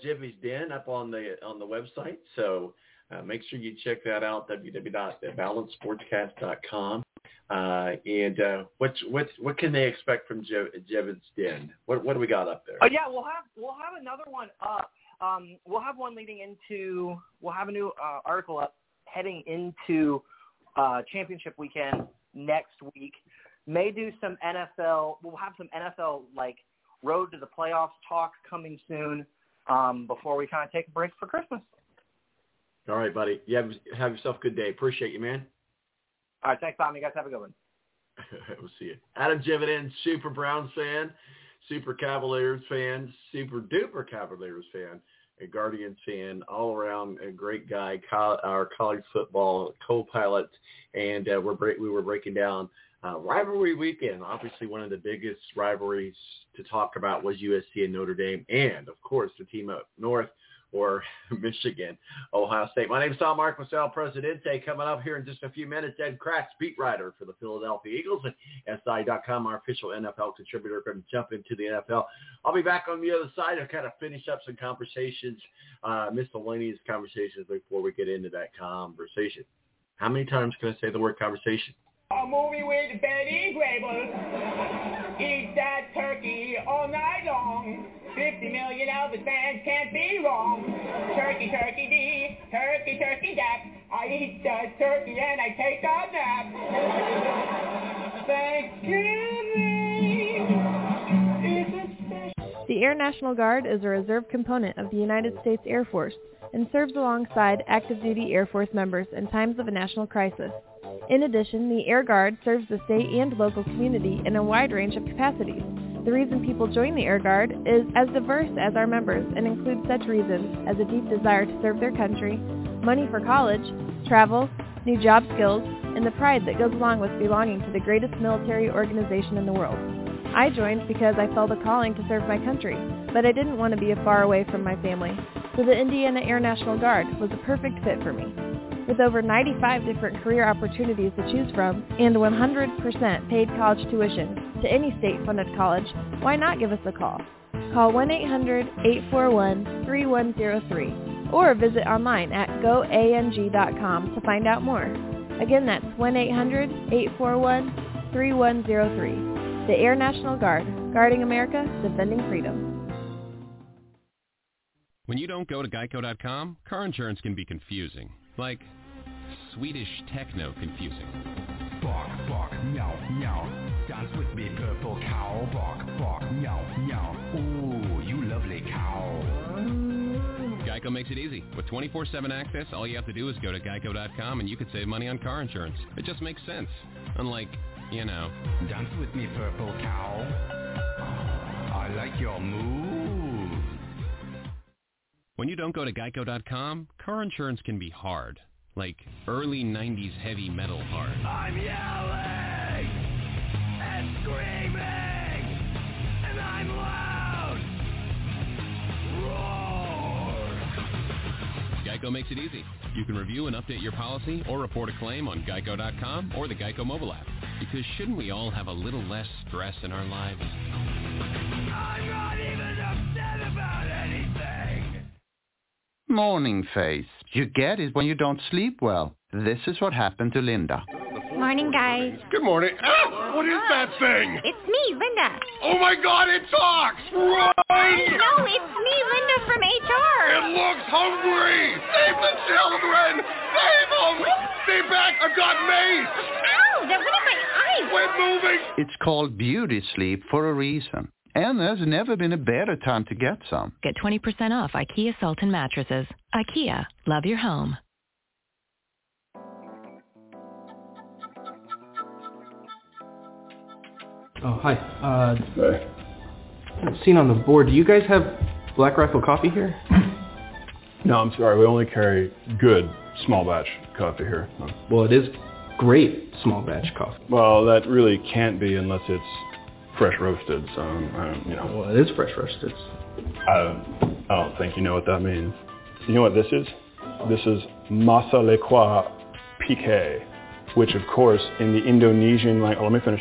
Den up on the on the website, so uh, make sure you check that out. www.balancesportscast.com. Uh, and uh, what what what can they expect from Jiv- Jivy's Den? What what do we got up there? Oh yeah, we'll have we'll have another one up. Um, we'll have one leading into we'll have a new uh, article up heading into uh, championship weekend next week. May do some NFL. We'll have some NFL like road to the playoffs talk coming soon um, before we kind of take a break for Christmas. All right, buddy. You have have yourself a good day. Appreciate you, man. All right, thanks, Tommy. You guys have a good one. [laughs] we'll see you. Adam Jividen, super Browns fan, super Cavaliers fan, super duper Cavaliers fan, a Guardians fan, all around a great guy, co- our college football co-pilot, and uh, we're we were breaking down uh, rivalry weekend. Obviously, one of the biggest rivalries to talk about was USC and Notre Dame, and of course the team up north or [laughs] Michigan, Ohio State. My name is Tom Mark El Presidente. Coming up here in just a few minutes, Ed Kracz, beat writer for the Philadelphia Eagles and SI.com, our official NFL contributor, going to jump into the NFL. I'll be back on the other side to kind of finish up some conversations, uh, miscellaneous conversations before we get into that conversation. How many times can I say the word conversation? A movie with Betty Grable. Eat that turkey all night long. 50 million Elvis fans can't be wrong. Turkey, turkey dee, turkey, turkey dap. I eat the turkey and I take a nap. The Air National Guard is a reserve component of the United States Air Force and serves alongside active duty Air Force members in times of a national crisis. In addition, the Air Guard serves the state and local community in a wide range of capacities. The reason people join the Air Guard is as diverse as our members and includes such reasons as a deep desire to serve their country, money for college, travel, new job skills, and the pride that goes along with belonging to the greatest military organization in the world. I joined because I felt a calling to serve my country, but I didn't want to be far away from my family, so the Indiana Air National Guard was a perfect fit for me. With over 95 different career opportunities to choose from and 100% paid college tuition to any state-funded college, why not give us a call? Call 1-800-841-3103 or visit online at goang.com to find out more. Again, that's 1-800-841-3103. The Air National Guard, guarding America, defending freedom. When you don't go to geico.com, car insurance can be confusing. Like Swedish techno confusing. Bark, bark, meow, meow. Dance with me, purple cow. Bark, bark, meow, meow. Ooh, you lovely cow. Geico makes it easy. With 24-7 access, all you have to do is go to geico.com and you could save money on car insurance. It just makes sense. Unlike, you know. Dance with me, purple cow. I like your moves. When you don't go to geico.com, car insurance can be hard. Like early 90s heavy metal hard. I'm yelling Geico makes it easy. You can review and update your policy or report a claim on geico.com or the Geico mobile app. Because shouldn't we all have a little less stress in our lives? I'm not even upset about anything. Morning face. You get it when you don't sleep well. This is what happened to Linda. Morning, guys. Good morning. Ah, what is that thing? It's me, Linda. Oh my God, it talks! Run! No, it's me, Linda from HR. It looks hungry! Save the children! Save them! Stay back! I've got mace! Ow, that went in my eye. Quit moving! It's called beauty sleep for a reason. And there's never been a better time to get some. Get 20% off IKEA Sultan mattresses. IKEA, love your home. Oh, hi. Uh, seen on the board, do you guys have Black Rifle coffee here? [clears throat] No, I'm sorry. We only carry good small batch coffee here. Well, it is great small batch coffee. Well, that really can't be unless it's fresh roasted. So, um, you know. Well, it is fresh roasted. I don't, I don't think you know what that means. You know what this is? This is Masa Lekwa Pique, which of course in the Indonesian language, oh, let me finish.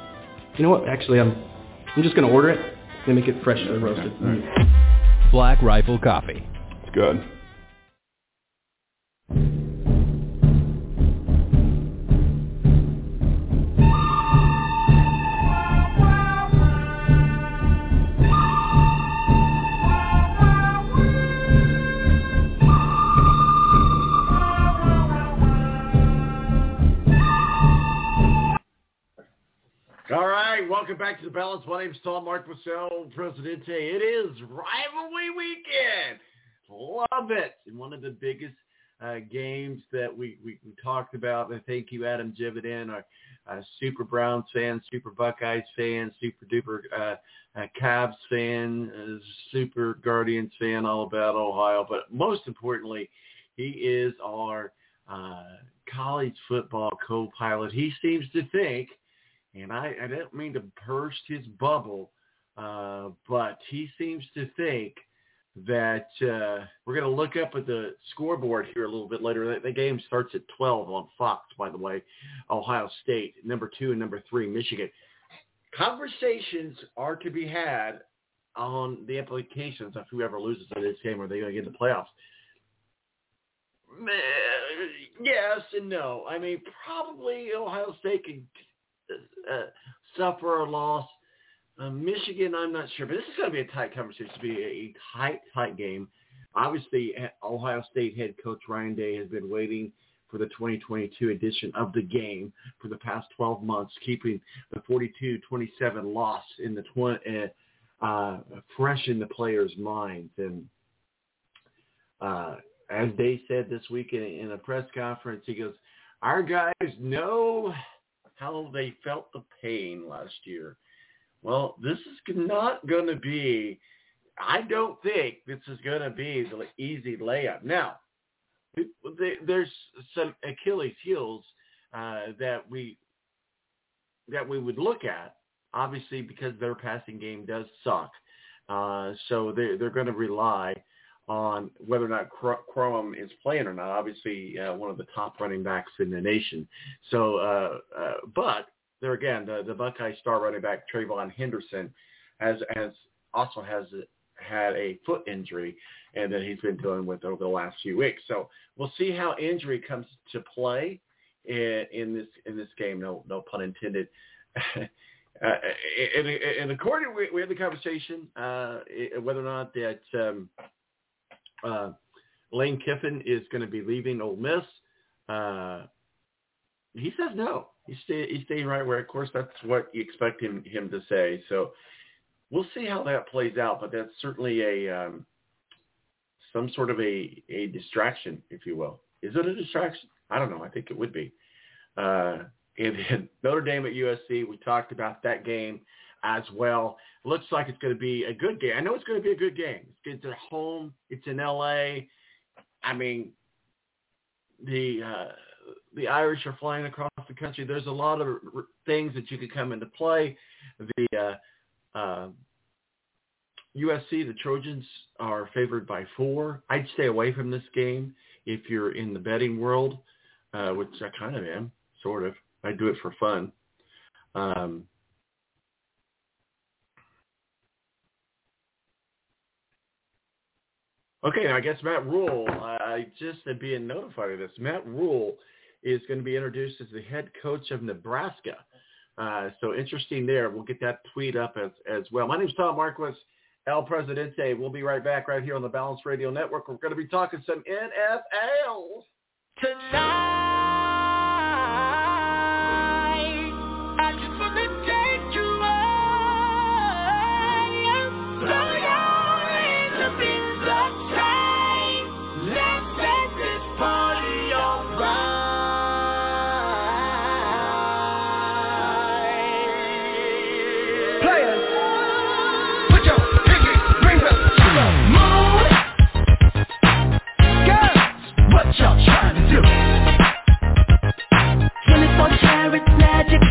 You know what? Actually, I'm I'm just gonna order it. They make it freshly roasted. Black Rifle Coffee. It's good. Balance. My name's Tom Mark Marcel, Presidente. It is rivalry weekend. Love it. And one of the biggest uh, games that we, we, talked about. And thank you, Adam Jividen, our uh, super Browns fan, super Buckeyes fan, super duper uh, uh, Cavs fan, uh, super Guardians fan, all about Ohio. But most importantly, he is our uh, college football co-pilot. He seems to think and I, I don't mean to burst his bubble, uh, but he seems to think that uh, we're going to look up at the scoreboard here a little bit later. The, game starts at 12 on Fox, by the way. Ohio State, number two and number three, Michigan. Conversations are to be had on the implications of whoever loses in this game. Are they going to get in the playoffs? Yes and no. I mean, probably Ohio State can uh, suffer a loss. Uh, Michigan, I'm not sure, but this is going to be a tight conversation. It's going to be a tight, tight game. Obviously, Ohio State head coach Ryan Day has been waiting for the 2022 edition of the game for the past 12 months, keeping the 42-27 loss in the uh, uh, fresh in the players' minds. And uh, as Day said this week in, in a press conference, he goes, "Our guys know." How they felt the pain last year. Well, this is not going to be, I don't think this is going to be the easy layup. Now, there's some Achilles heels uh, that we that we would look at, obviously because their passing game does suck. Uh, so they're, they're going to rely on whether or not Corum is playing or not. Obviously, uh, one of the top running backs in the nation. So, uh, uh, but there again, the, the Buckeye star running back TreVeyon Henderson has has also has had a foot injury, and that he's been dealing with over the last few weeks. So we'll see how injury comes to play in, in this in this game. No, no pun intended. [laughs] Uh, and, and, according, we, we had the conversation uh, whether or not that um, uh, Lane Kiffin is going to be leaving Ole Miss. Uh, he says no. He's, stay, he's staying right where, of course, that's what you expect him, him to say. So we'll see how that plays out, but that's certainly a um, some sort of a, a distraction, if you will. Is it a distraction? I don't know. I think it would be. Uh, and then [laughs] Notre Dame at USC, we talked about that game as well. Looks like it's going to be a good game. I know it's going to be a good game. It's at home. It's in LA. I mean, the uh, the Irish are flying across the country. There's a lot of r- things that you could come into play. The uh, uh, USC, the Trojans are favored by four. I'd stay away from this game if you're in the betting world, uh, which I kind of am, sort of. I do it for fun. Um, okay, I guess Matt Rhule. I just am being notified of this. Matt Rhule is going to be introduced as the head coach of Nebraska. Uh, so interesting there. We'll get that tweet up as, as well. My name is Tom Marquis, El Presidente. We'll be right back right here on the Balance Radio Network. We're going to be talking some NFL Tonight, 24 karat magic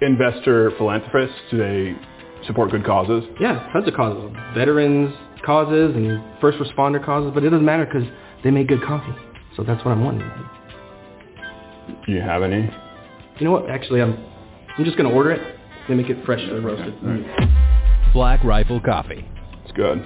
investor philanthropists? Do they support good causes? Yeah, tons of causes. Veterans causes and first responder causes, but it doesn't matter because they make good coffee. So that's what I'm wanting. Do you have any? You know what? Actually, I'm I'm just gonna order it. They make it fresh and roasted. Black Rifle Coffee. It's good.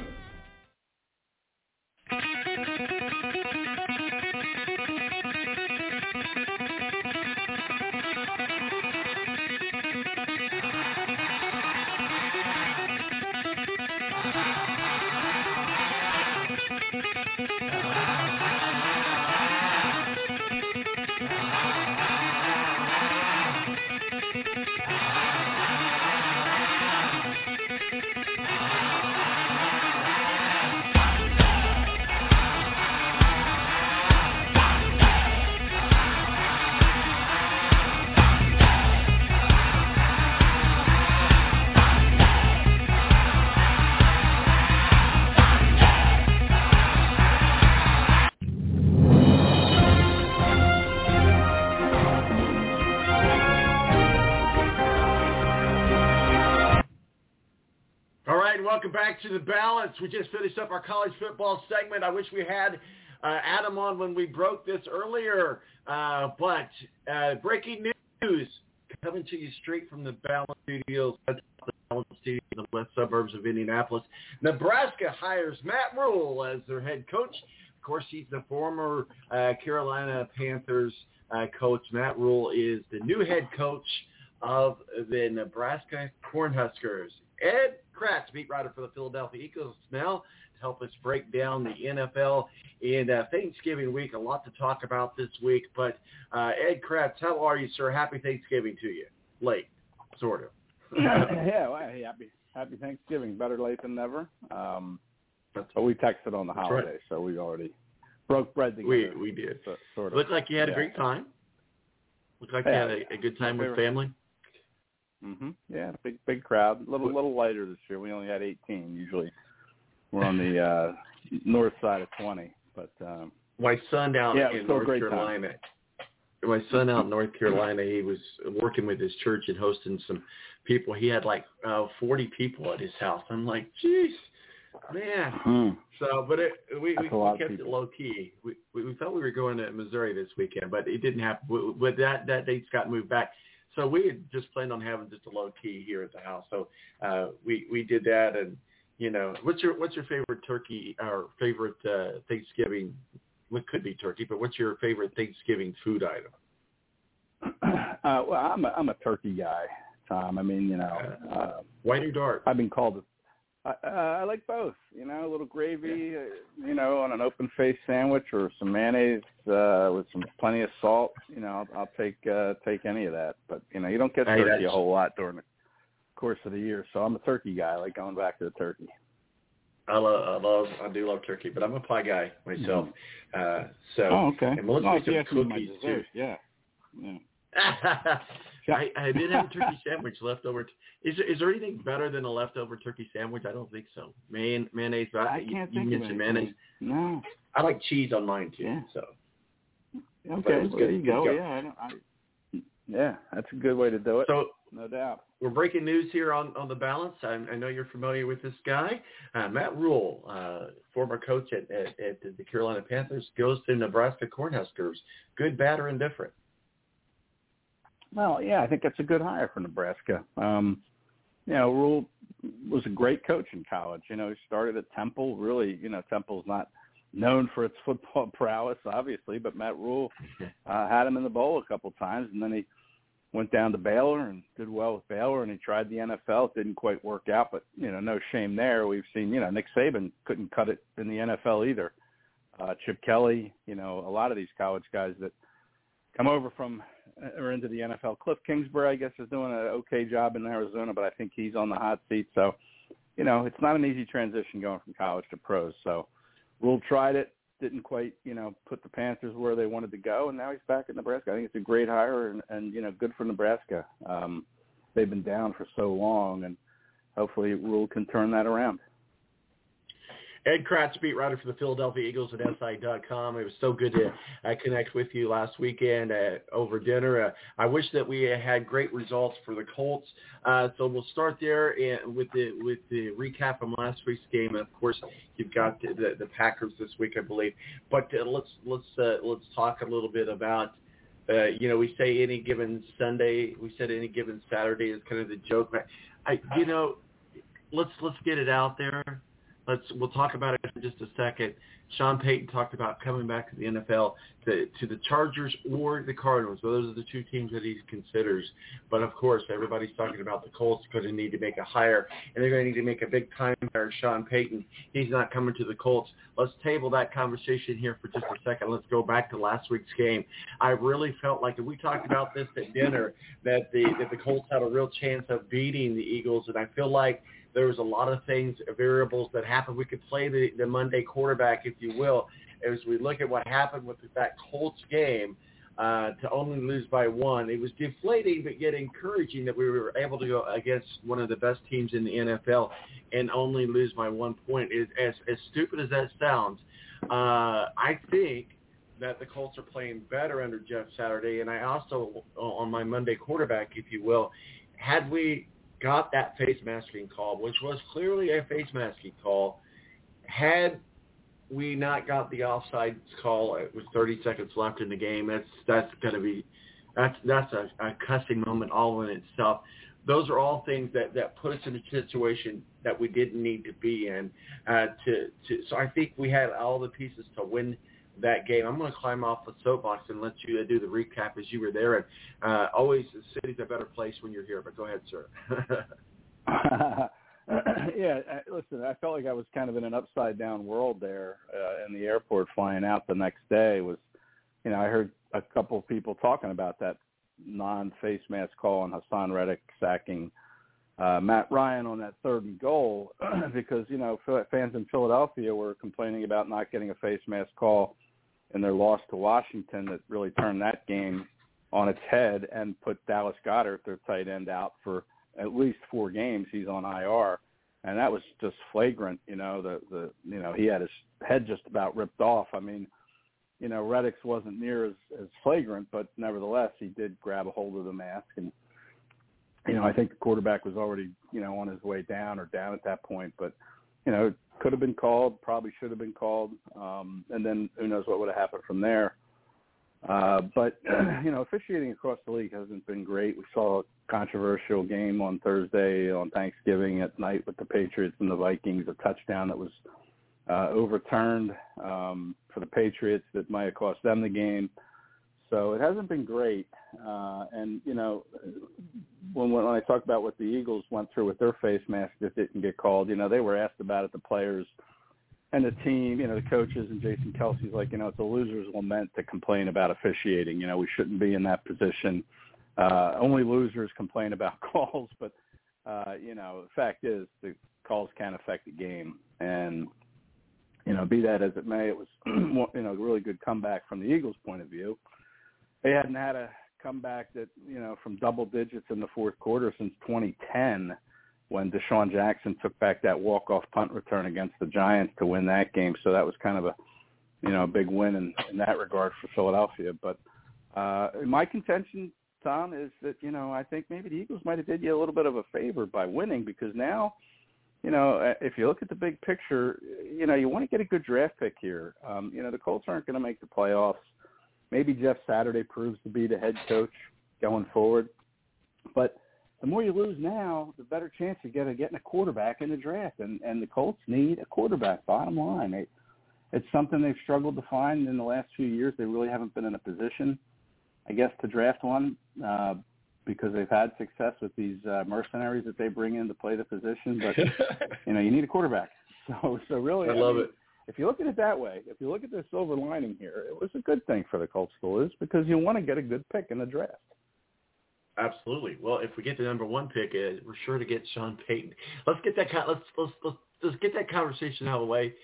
Balance. We just finished up our college football segment. I wish we had uh, Adam on when we broke this earlier, uh, but uh, breaking news coming to you straight from the Balance Studios, the Balance Studios in the west suburbs of Indianapolis. Nebraska hires Matt Rhule as their head coach. Of course, he's the former uh, Carolina Panthers uh, coach. Matt Rhule is the new head coach of the Nebraska Cornhuskers. Ed Kracz, beat writer for the Philadelphia Eagles, now to help us break down the NFL in uh, Thanksgiving week. A lot to talk about this week, but uh, Ed Kracz, how are you, sir? Happy Thanksgiving to you. Late, sort of. [laughs] yeah, well, hey, [laughs] happy happy Thanksgiving. Better late than never. Um, but we texted on the holiday, right. so we already broke bread together. We we did. So, sort of. Looked like you had a great time. Looked like Yeah. you had a, a good time My with favorite. family. Hmm Yeah, big big crowd. A little little lighter this year. We only had 18. Usually, we're on the uh, north side of 20. But um, My son down Yeah, in North great time. Carolina. My son out in North Carolina, he was working with his church and hosting some people. He had like uh, 40 people at his house. I'm like, jeez, man. hmm. So, but it, we, we, That's we kept it low key. We, we we thought we were going to Missouri this weekend, but it didn't happen. But that that date's got moved back. So we had just planned on having just a low key here at the house. So uh, we we did that, and you know, what's your what's your favorite turkey or favorite uh, Thanksgiving? What could be turkey, but what's your favorite Thanksgiving food item? [clears throat] uh, well, I'm a, I'm a turkey guy, Tom. I mean, you know, uh, White or dark? I've been called. I, uh, I like both. You know, a little gravy, uh, you know, on an open face sandwich or some mayonnaise uh, with some plenty of salt. You know, I'll, I'll take uh, take any of that. But you know, you don't get Hey, turkey a whole lot during the course of the year. So I'm a turkey guy. I like going back to the turkey. I love, I love, I do love turkey, but I'm a pie guy myself. Uh, so, oh, okay. And Melissa oh, makes some have some of my cookies too. Yeah. Yeah. [laughs] I, I did have a turkey sandwich left over. Is there, is there anything better than a leftover turkey sandwich? I don't think so. Man, mayonnaise. but I you- can't you, think of mentioned mayonnaise. No. I like cheese on mine too. Yeah. So Okay. Well, there you go. Good. Yeah. I don't, I, yeah, that's a good way to do it. So no doubt. we're breaking news here on, on the balance. I, I know you're familiar with this guy, uh, Matt Rhule, uh, former coach at, at, at the Carolina Panthers, goes to Nebraska Cornhuskers. Good, bad, or indifferent? Well, yeah, I think that's a good hire for Nebraska. Um, you know, Rhule was a great coach in college. You know, he started at Temple. Really, you know, Temple's not known for its [laughs] football prowess, obviously, but Matt Rhule [laughs] uh, had him in the bowl a couple times, and then he went down to Baylor and did well with Baylor, and he tried the NFL. It didn't quite work out, but you know, no shame there. We've seen, you know, Nick Saban couldn't cut it in the NFL either. Uh, Chip Kelly, you know, a lot of these college guys that come over from or into the NFL. Cliff Kingsbury, I guess, is doing an okay job in Arizona, but I think he's on the hot seat. So, you know, it's not an easy transition going from college to pros. So, Rhule tried it, didn't quite, you know, put the Panthers where they wanted to go, and now he's back at Nebraska. I think it's a great hire, and, and you know, good for Nebraska. Um, they've been down for so long, and hopefully Rhule can turn that around. Ed Kracz, beat writer for the Philadelphia Eagles at SI.com. It was so good to uh, connect with you last weekend uh, over dinner. Uh, I wish that we had great results for the Colts. Uh, so we'll start there and with the with the recap from last week's game. Of course, you've got the, the, Packers this week, I believe. But uh, let's let's uh, let's talk a little bit about. You know, we say any given Sunday, we said any given Saturday is kind of the joke. But I, you know, let's let's get it out there. Let's we'll talk about it in just a second. Sean Payton talked about coming back to the NFL to, to the Chargers or the Cardinals. Those are the two teams that he considers. But of course, everybody's talking about the Colts going to need to make a hire, and they're going to need to make a big time hire. Sean Payton, he's not coming to the Colts. Let's table that conversation here for just a second. Let's go back to last week's game. I really felt like, we talked about this at dinner, that the that the Colts had a real chance of beating the Eagles, and I feel like there was a lot of things, variables that happened. We could play the, the Monday quarterback, if you will, as we look at what happened with that Colts game uh, to only lose by one. It was deflating, but yet encouraging that we were able to go against one of the best teams in the NFL and only lose by one point. It, as as stupid as that sounds, uh, I think that the Colts are playing better under Jeff Saturday, and I also on my Monday quarterback, if you will, had we got that face masking call, which was clearly a face masking call. Had we not got the offside call with 30 seconds left in the game, that's that's going to be that's that's a, a cussing moment all in itself. Those are all things that that put us in a situation that we didn't need to be in. Uh, to to so I think we had all the pieces to win that game. I'm going to climb off the soapbox and let you do the recap as you were there. And uh, always, the city's a better place when you're here. But go ahead, sir. [laughs] yeah, listen, I felt like I was kind of in an upside down world there uh, in the airport flying out the next day. Was, you know, I heard a couple of people talking about that non-face mask call on Haason Reddick sacking uh, Matt Ryan on that third and goal [clears throat] because you know fans in Philadelphia were complaining about not getting a face mask call in their loss to Washington that really turned that game on its head and put Dallas Goedert, their tight end, out for at least four games. He's on IR, and that was just flagrant. You know, the the you know he had his head just about ripped off. I mean, you know, Reddick's wasn't near as as flagrant, but nevertheless, he did grab a hold of the mask and. You know, I think the quarterback was already, you know, on his way down or down at that point, but you know, could have been called, probably should have been called, um, and then who knows what would have happened from there. Uh, but [clears throat] you know, officiating across the league hasn't been great. We saw a controversial game on Thursday on Thanksgiving at night with the Patriots and the Vikings, a touchdown that was uh, overturned um, for the Patriots that might have cost them the game. So it hasn't been great. Uh, and you know, when when I talk about what the Eagles went through with their face mask that didn't get called, you know, they were asked about it. The players and the team, you know, the coaches and Jason Kelce's like, you know, it's a loser's lament to complain about officiating. You know, we shouldn't be in that position. Uh, only losers complain about [laughs] calls, but uh, you know, the fact is the calls can affect the game. And you know, be that as it may, it was [clears throat] you know a really good comeback from the Eagles' point of view they hadn't had a comeback that you know from double digits in the fourth quarter since 2010 when DeSean Jackson took back that walk-off punt return against the Giants to win that game. So that was kind of a you know a big win in, in that regard for Philadelphia. But uh, my contention, Tom, is that you know I think maybe the Eagles might have did you a little bit of a favor by winning because now. You know, if you look at the big picture, you know, you want to get a good draft pick here. Um, you know, the Colts aren't going to make the playoffs maybe Jeff Saturday proves to be the head coach going forward. But the more you lose now, the better chance you get of getting a quarterback in the draft. And and the Colts need a quarterback. Bottom line, it, it's something they've struggled to find in the last few years. They really haven't been in a position, I guess, to draft one uh, because they've had success with these uh, mercenaries that they bring in to play the position. But [laughs] you know, you need a quarterback. So so really, I love mean, it if you look at it that way, if you look at the silver lining here, it was a good thing for the Colts to because you want to get a good pick in the draft. Absolutely. Well, if we get the number one pick, uh, we're sure to get Sean Payton. Let's get that. Let's let's let's, let's get that conversation out of the way.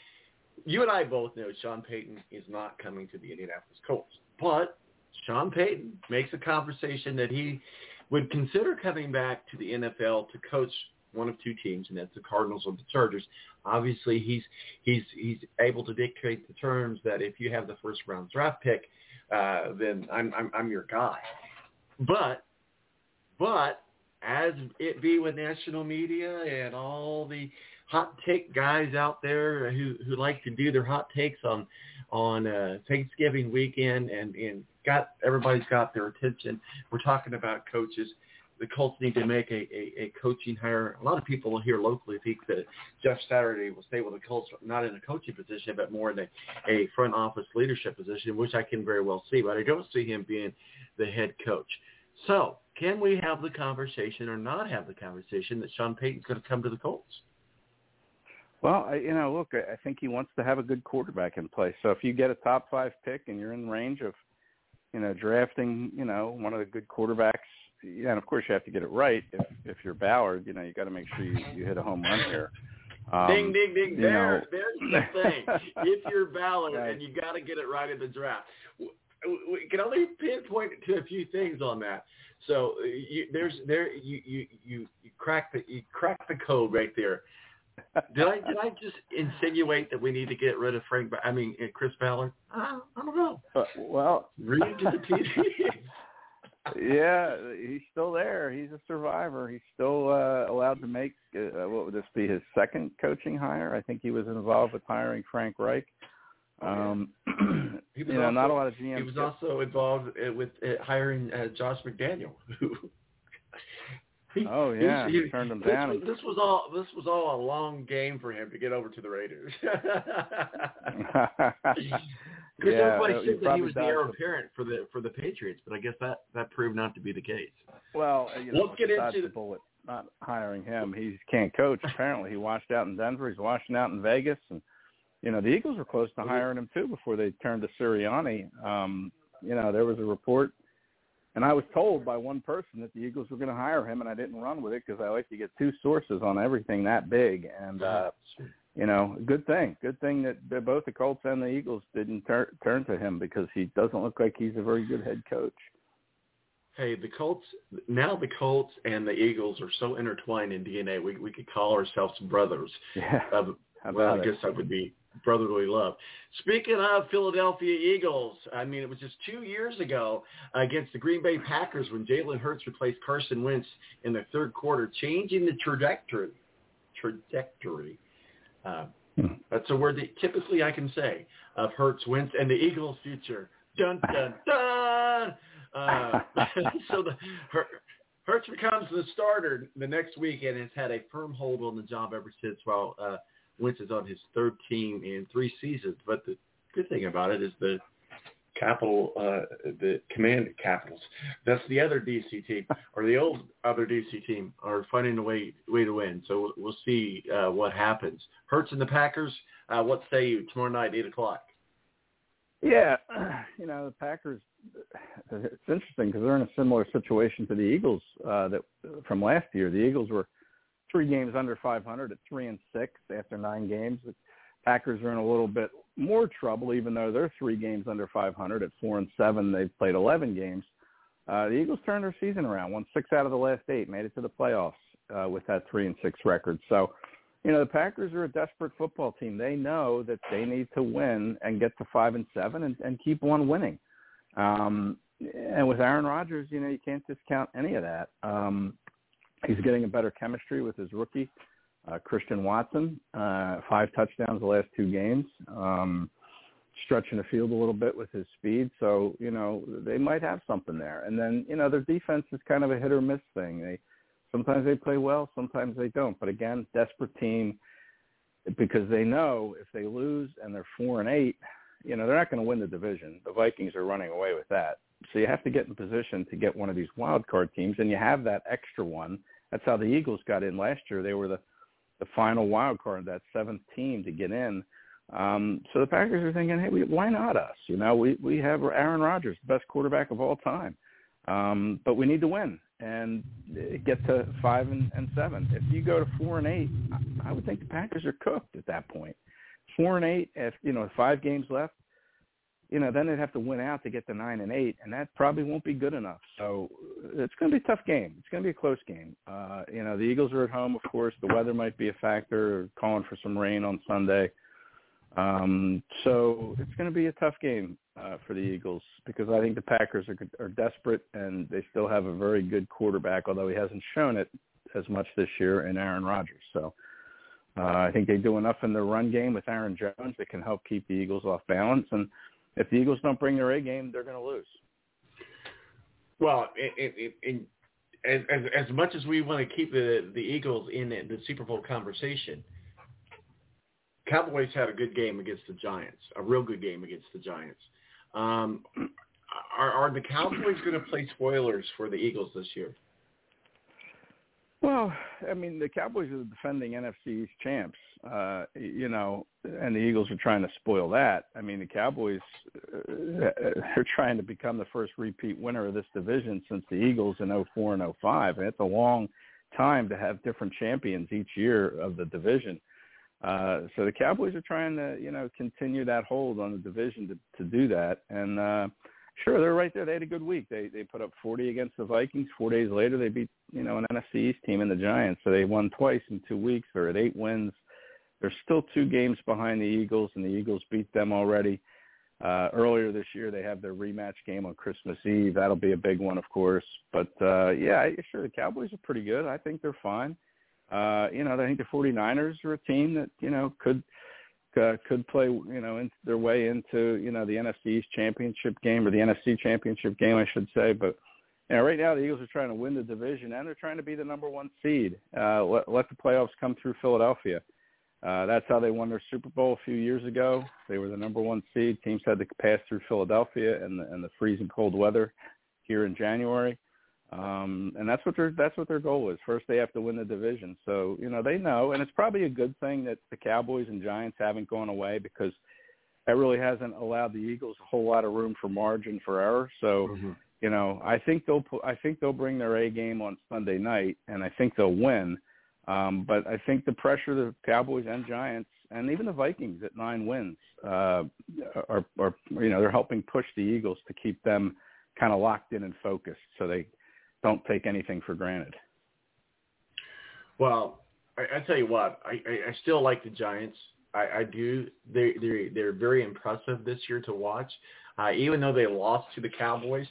You and I both know Sean Payton is not coming to the Indianapolis Colts, but Sean Payton makes a conversation that he would consider coming back to the NFL to coach one of two teams, and that's the Cardinals or the Chargers. Obviously, he's he's he's able to dictate the terms that if you have the first round draft pick, uh, then I'm, I'm I'm your guy. But but as it be with national media and all the hot take guys out there who who like to do their hot takes on on uh, Thanksgiving weekend and and got everybody's got their attention. We're talking about coaches the Colts need to make a, a, a coaching hire. A lot of people here locally think that Jeff Saturday will stay with the Colts, not in a coaching position, but more in a, a front office leadership position, which I can very well see. But I don't see him being the head coach. So can we have the conversation or not have the conversation that Sean Payton's going to come to the Colts? Well, I, you know, look, I I think he wants to have a good quarterback in place. So if you get a top five pick and you're in range of, you know, drafting, you know, one of the good quarterbacks, yeah, and of course you have to get it right. If if you're Ballard, you know, you got to make sure you, you hit a home run here. Um, ding, ding, ding. you There, know- there's the thing. [laughs] if you're Ballard Right. and you got to get it right in the draft, W- w- we can only pinpoint to a few things on that. So uh, you, there's there you you you you crack the you crack the code right there. Did I did I just insinuate that we need to get rid of Frank? Ba- I mean uh, Chris Ballard? I, I don't know. Uh, well, Read to the PD. Yeah, he's still there. He's a survivor. He's still uh, allowed to make uh, what would this be his second coaching hire? I think he was involved with hiring Frank Reich. Um, He [clears throat] you was know, also, not a lot of GMs. He was also involved uh, with uh, hiring uh, Josh McDaniel. [laughs] He- Oh, he yeah, he, he turned him this down. Was, this was all this was all a long game for him to get over to the Raiders. [laughs] [laughs] Because yeah, everybody said that he probably was the heir apparent for the for the Patriots, but I guess that that proved not to be the case. Well, uh, you know, Let's get into the bullet. Not hiring him. He can't coach. Apparently, he washed out in Denver. He's washing out in Vegas, and you know the Eagles were close to hiring him too before they turned to Sirianni. Um, you know, there was a report, and I was told by one person that the Eagles were going to hire him, and I didn't run with it because I like to get two sources on everything that big. And uh, you know, good thing, good thing that both the Colts and the Eagles didn't tur- turn to him because he doesn't look like he's a very good head coach. Hey, the Colts now the Colts and the Eagles are so intertwined in DNA. We we could call ourselves brothers. Yeah. Uh, How well, I about it? guess that would be brotherly love. Speaking of Philadelphia Eagles, I mean, it was just two years ago against the Green Bay Packers when Jalen Hurts replaced Carson Wentz in the third quarter, changing the trajectory. Trajectory. Uh, that's a word that typically I can say of Hurts, Wentz, and the Eagles' future. Dun dun [laughs] dun. Uh, [laughs] so the Hurts becomes the starter the next week and has had a firm hold on the job ever since. While uh, Wentz is on his third team in three seasons. But the good thing about it is the capital, uh, the command capitals. That's the other DC team, or the old other DC team, are finding a way way to win. So we'll see uh, what happens. Hurts and the Packers. Uh, what say you tomorrow night, eight o'clock? Yeah, [clears throat] you know the Packers. It's interesting because they're in a similar situation to the Eagles uh, that from last year. The Eagles were three games under 500 at three and six after nine games. The Packers are in a little bit more trouble, even though they're three games under 500 at four and seven. They've played 11 games. Uh, the Eagles turned their season around, won six out of the last eight, made it to the playoffs uh, with that three and six record. So, you know, the Packers are a desperate football team. They know that they need to win and get to five and seven and, and keep on winning. Um, and with Aaron Rodgers, you know, you can't discount any of that. Um, he's getting a better chemistry with his rookie, uh, Christian Watson, uh, five touchdowns the last two games, um, stretching the field a little bit with his speed. So, you know, they might have something there. And then, you know, their defense is kind of a hit or miss thing. They, sometimes they play well, sometimes they don't. But again, desperate team because they know if they lose and they're four and eight, you know, they're not going to win the division. The Vikings are running away with that. So you have to get in position to get one of these wild card teams, and you have that extra one. That's how the Eagles got in last year. They were the the final wild card, that seventh team to get in. Um, so the Packers are thinking, hey, we, why not us? You know, we we have Aaron Rodgers, the best quarterback of all time, um, but we need to win and get to five and, and seven. If you go to four and eight, I, I would think the Packers are cooked at that point. Four and eight, if you know five games left, you know then they'd have to win out to get to nine and eight, and that probably won't be good enough. So it's going to be a tough game. It's going to be a close game. Uh, you know the Eagles are at home, of course. The weather might be a factor. Calling for some rain on Sunday. Um, so it's going to be a tough game uh, for the Eagles because I think the Packers are, are desperate and they still have a very good quarterback, although he hasn't shown it as much this year in Aaron Rodgers. So uh, I think they do enough in the run game with Aaron Jones that can help keep the Eagles off balance. And if the Eagles don't bring their A game, they're going to lose. Well, in, in, in, as, as as much as we want to keep the the Eagles in the, the Super Bowl conversation, Cowboys had a good game against the Giants, a real good game against the Giants. Um, are, are the Cowboys going to play spoilers for the Eagles this year? Well, I mean, the Cowboys are the defending NFC East champs, uh, you know, and the Eagles are trying to spoil that. I mean, the Cowboys uh, [laughs] are trying to become the first repeat winner of this division since the Eagles in 04 and 05, and it's a long time to have different champions each year of the division. Uh, so the Cowboys are trying to, you know, continue that hold on the division to, to do that, and uh, Sure, they're right there. They had a good week. They they put up 40 against the Vikings. Four days later, they beat you know an NFC East team in the Giants. So they won twice in two weeks. They're at eight wins. They're still two games behind the Eagles, and the Eagles beat them already. Uh, earlier this year, they have their rematch game on Christmas Eve. That'll be a big one, of course. But uh, yeah, sure, the Cowboys are pretty good. I think they're fine. Uh, you know, I think the 49ers are a team that you know could uh, could play, you know, in, their way into, you know, the NFC East championship game or the NFC championship game, I should say. But you know, right now the Eagles are trying to win the division and they're trying to be the number one seed. Uh, let, let the playoffs come through Philadelphia. Uh, that's how they won their Super Bowl a few years ago. They were the number one seed. Teams had to pass through Philadelphia and the, and the freezing cold weather here in January. Um, and that's what their that's what their goal is. First, they have to win the division. So you know they know, and it's probably a good thing that the Cowboys and Giants haven't gone away because that really hasn't allowed the Eagles a whole lot of room for margin for error. So mm-hmm. you know I think they'll I think they'll bring their A game on Sunday night, and I think they'll win. Um, but I think the pressure the Cowboys and Giants and even the Vikings at nine wins uh, are, are you know they're helping push the Eagles to keep them kind of locked in and focused so they don't take anything for granted. Well, I, I tell you what, I, I, I still like the Giants. I, I do. They they they're very impressive this year to watch. Uh, even though they lost to the Cowboys,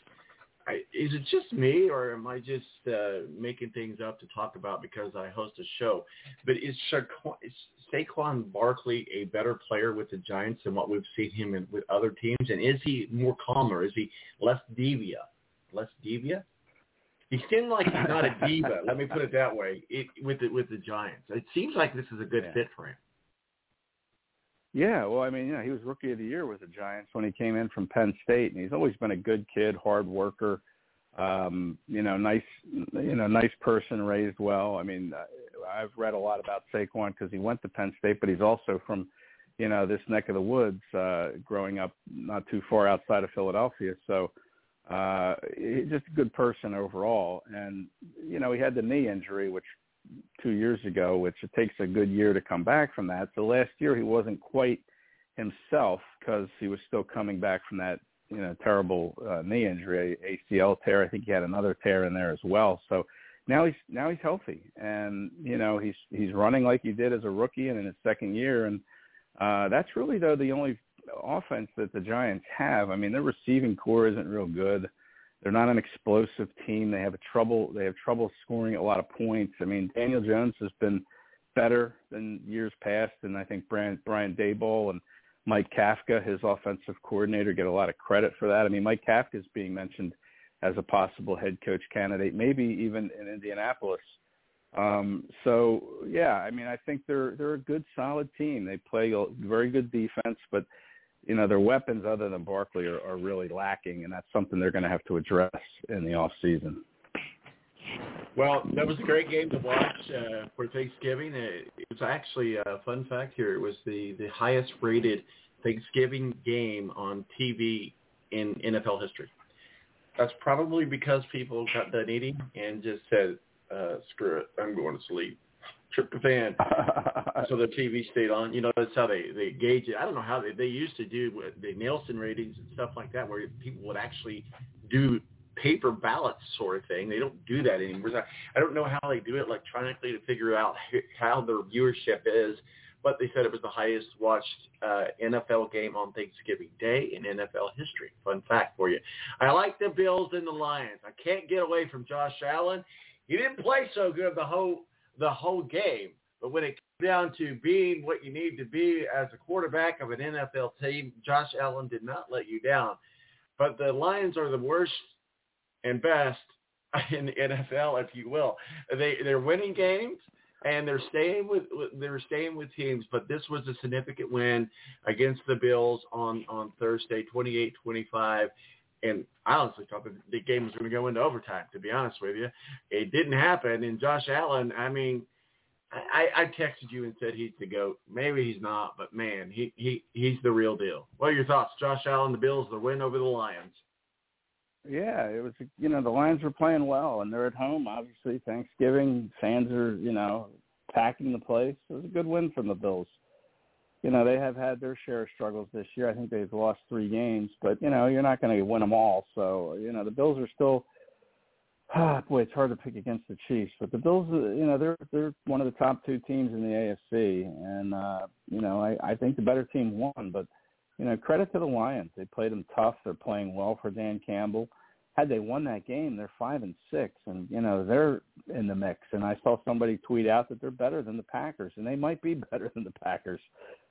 I, is it just me or am I just uh, making things up to talk about because I host a show? But is, Shaquan, is Saquon Barkley a better player with the Giants than what we've seen him in, with other teams? And is he more calmer? Is he less devia? Less devia? He seemed like he's not a [laughs] diva. let me put it that way. It, with the with the Giants, it seems like this is a good yeah. fit for him. Yeah, well, I mean, yeah, he was rookie of the year with the Giants when he came in from Penn State, and he's always been a good kid, hard worker. Um, you know, nice, you know, nice person, raised well. I mean, I've read a lot about Saquon because he went to Penn State, but he's also from, you know, this neck of the woods, uh, growing up not too far outside of Philadelphia. So, uh, he's just a good person overall. And, you know, he had the knee injury, which two years ago, which it takes a good year to come back from that. So last year he wasn't quite himself because he was still coming back from that, you know, terrible uh, knee injury, ACL tear. I think he had another tear in there as well. So now he's now he's healthy, and you know he's he's running like he did as a rookie and in his second year, and uh, that's really though the only offense that the Giants have. I mean, their receiving corps isn't real good. They're not an explosive team. They have a trouble. They have trouble scoring a lot of points. I mean, Daniel Jones has been better than years past, and I think Brian Brian Daboll and Mike Kafka, his offensive coordinator, get a lot of credit for that. I mean, Mike Kafka is being mentioned as a possible head coach candidate, maybe even in Indianapolis. Um, so yeah, I mean, I think they're they're a good, solid team. They play a very good defense, but you know, their weapons other than Barkley are, are really lacking, and that's something they're going to have to address in the off season. Well, that was a great game to watch uh, for Thanksgiving. It, it was actually a fun fact here. It was the, the highest rated Thanksgiving game on TV in NFL history. That's probably because people got done eating and just said, uh, screw it, I'm going to sleep tryptophan. [laughs] so the TV stayed on. You know, that's how they they gauge it. I don't know how they they used to do the Nielsen ratings and stuff like that, where people would actually do paper ballots sort of thing. They don't do that anymore. I don't know how they do it electronically to figure out how their viewership is, but they said it was the highest watched uh, NFL game on Thanksgiving Day in NFL history. Fun fact for you. I like the Bills and the Lions. I can't get away from Josh Allen. He didn't play so good the whole the whole game. But when it comes down to being what you need to be as a quarterback of an NFL team, Josh Allen did not let you down. But the Lions are the worst and best [laughs] in the NFL, if you will. They they're winning games and they're staying with they're staying with teams, but this was a significant win against the Bills on on Thursday, 28-25. And I honestly thought the, the game was going to go into overtime. To be honest with you, it didn't happen. And Josh Allen, I mean, I, I texted you and said he's the goat. Maybe he's not, but man, he he he's the real deal. What are your thoughts, Josh Allen? The Bills, the win over the Lions. Yeah, it was. You know, the Lions were playing well, and they're at home. Obviously, Thanksgiving fans are you know packing the place. It was a good win from the Bills. You know, they have had their share of struggles this year. I think they've lost three games, but you know, you're not going to win them all. So you know, the Bills are still Ah, [sighs] boy, it's hard to pick against the Chiefs, but the Bills, uh, you know, they're they're one of the top two teams in the AFC, and uh, you know, I I think the better team won, but you know, credit to the Lions. They played them tough. They're playing well for Dan Campbell. Had they won that game, they're five and six, and you know they're in the mix. And I saw somebody tweet out that they're better than the Packers, and they might be [laughs] better than the Packers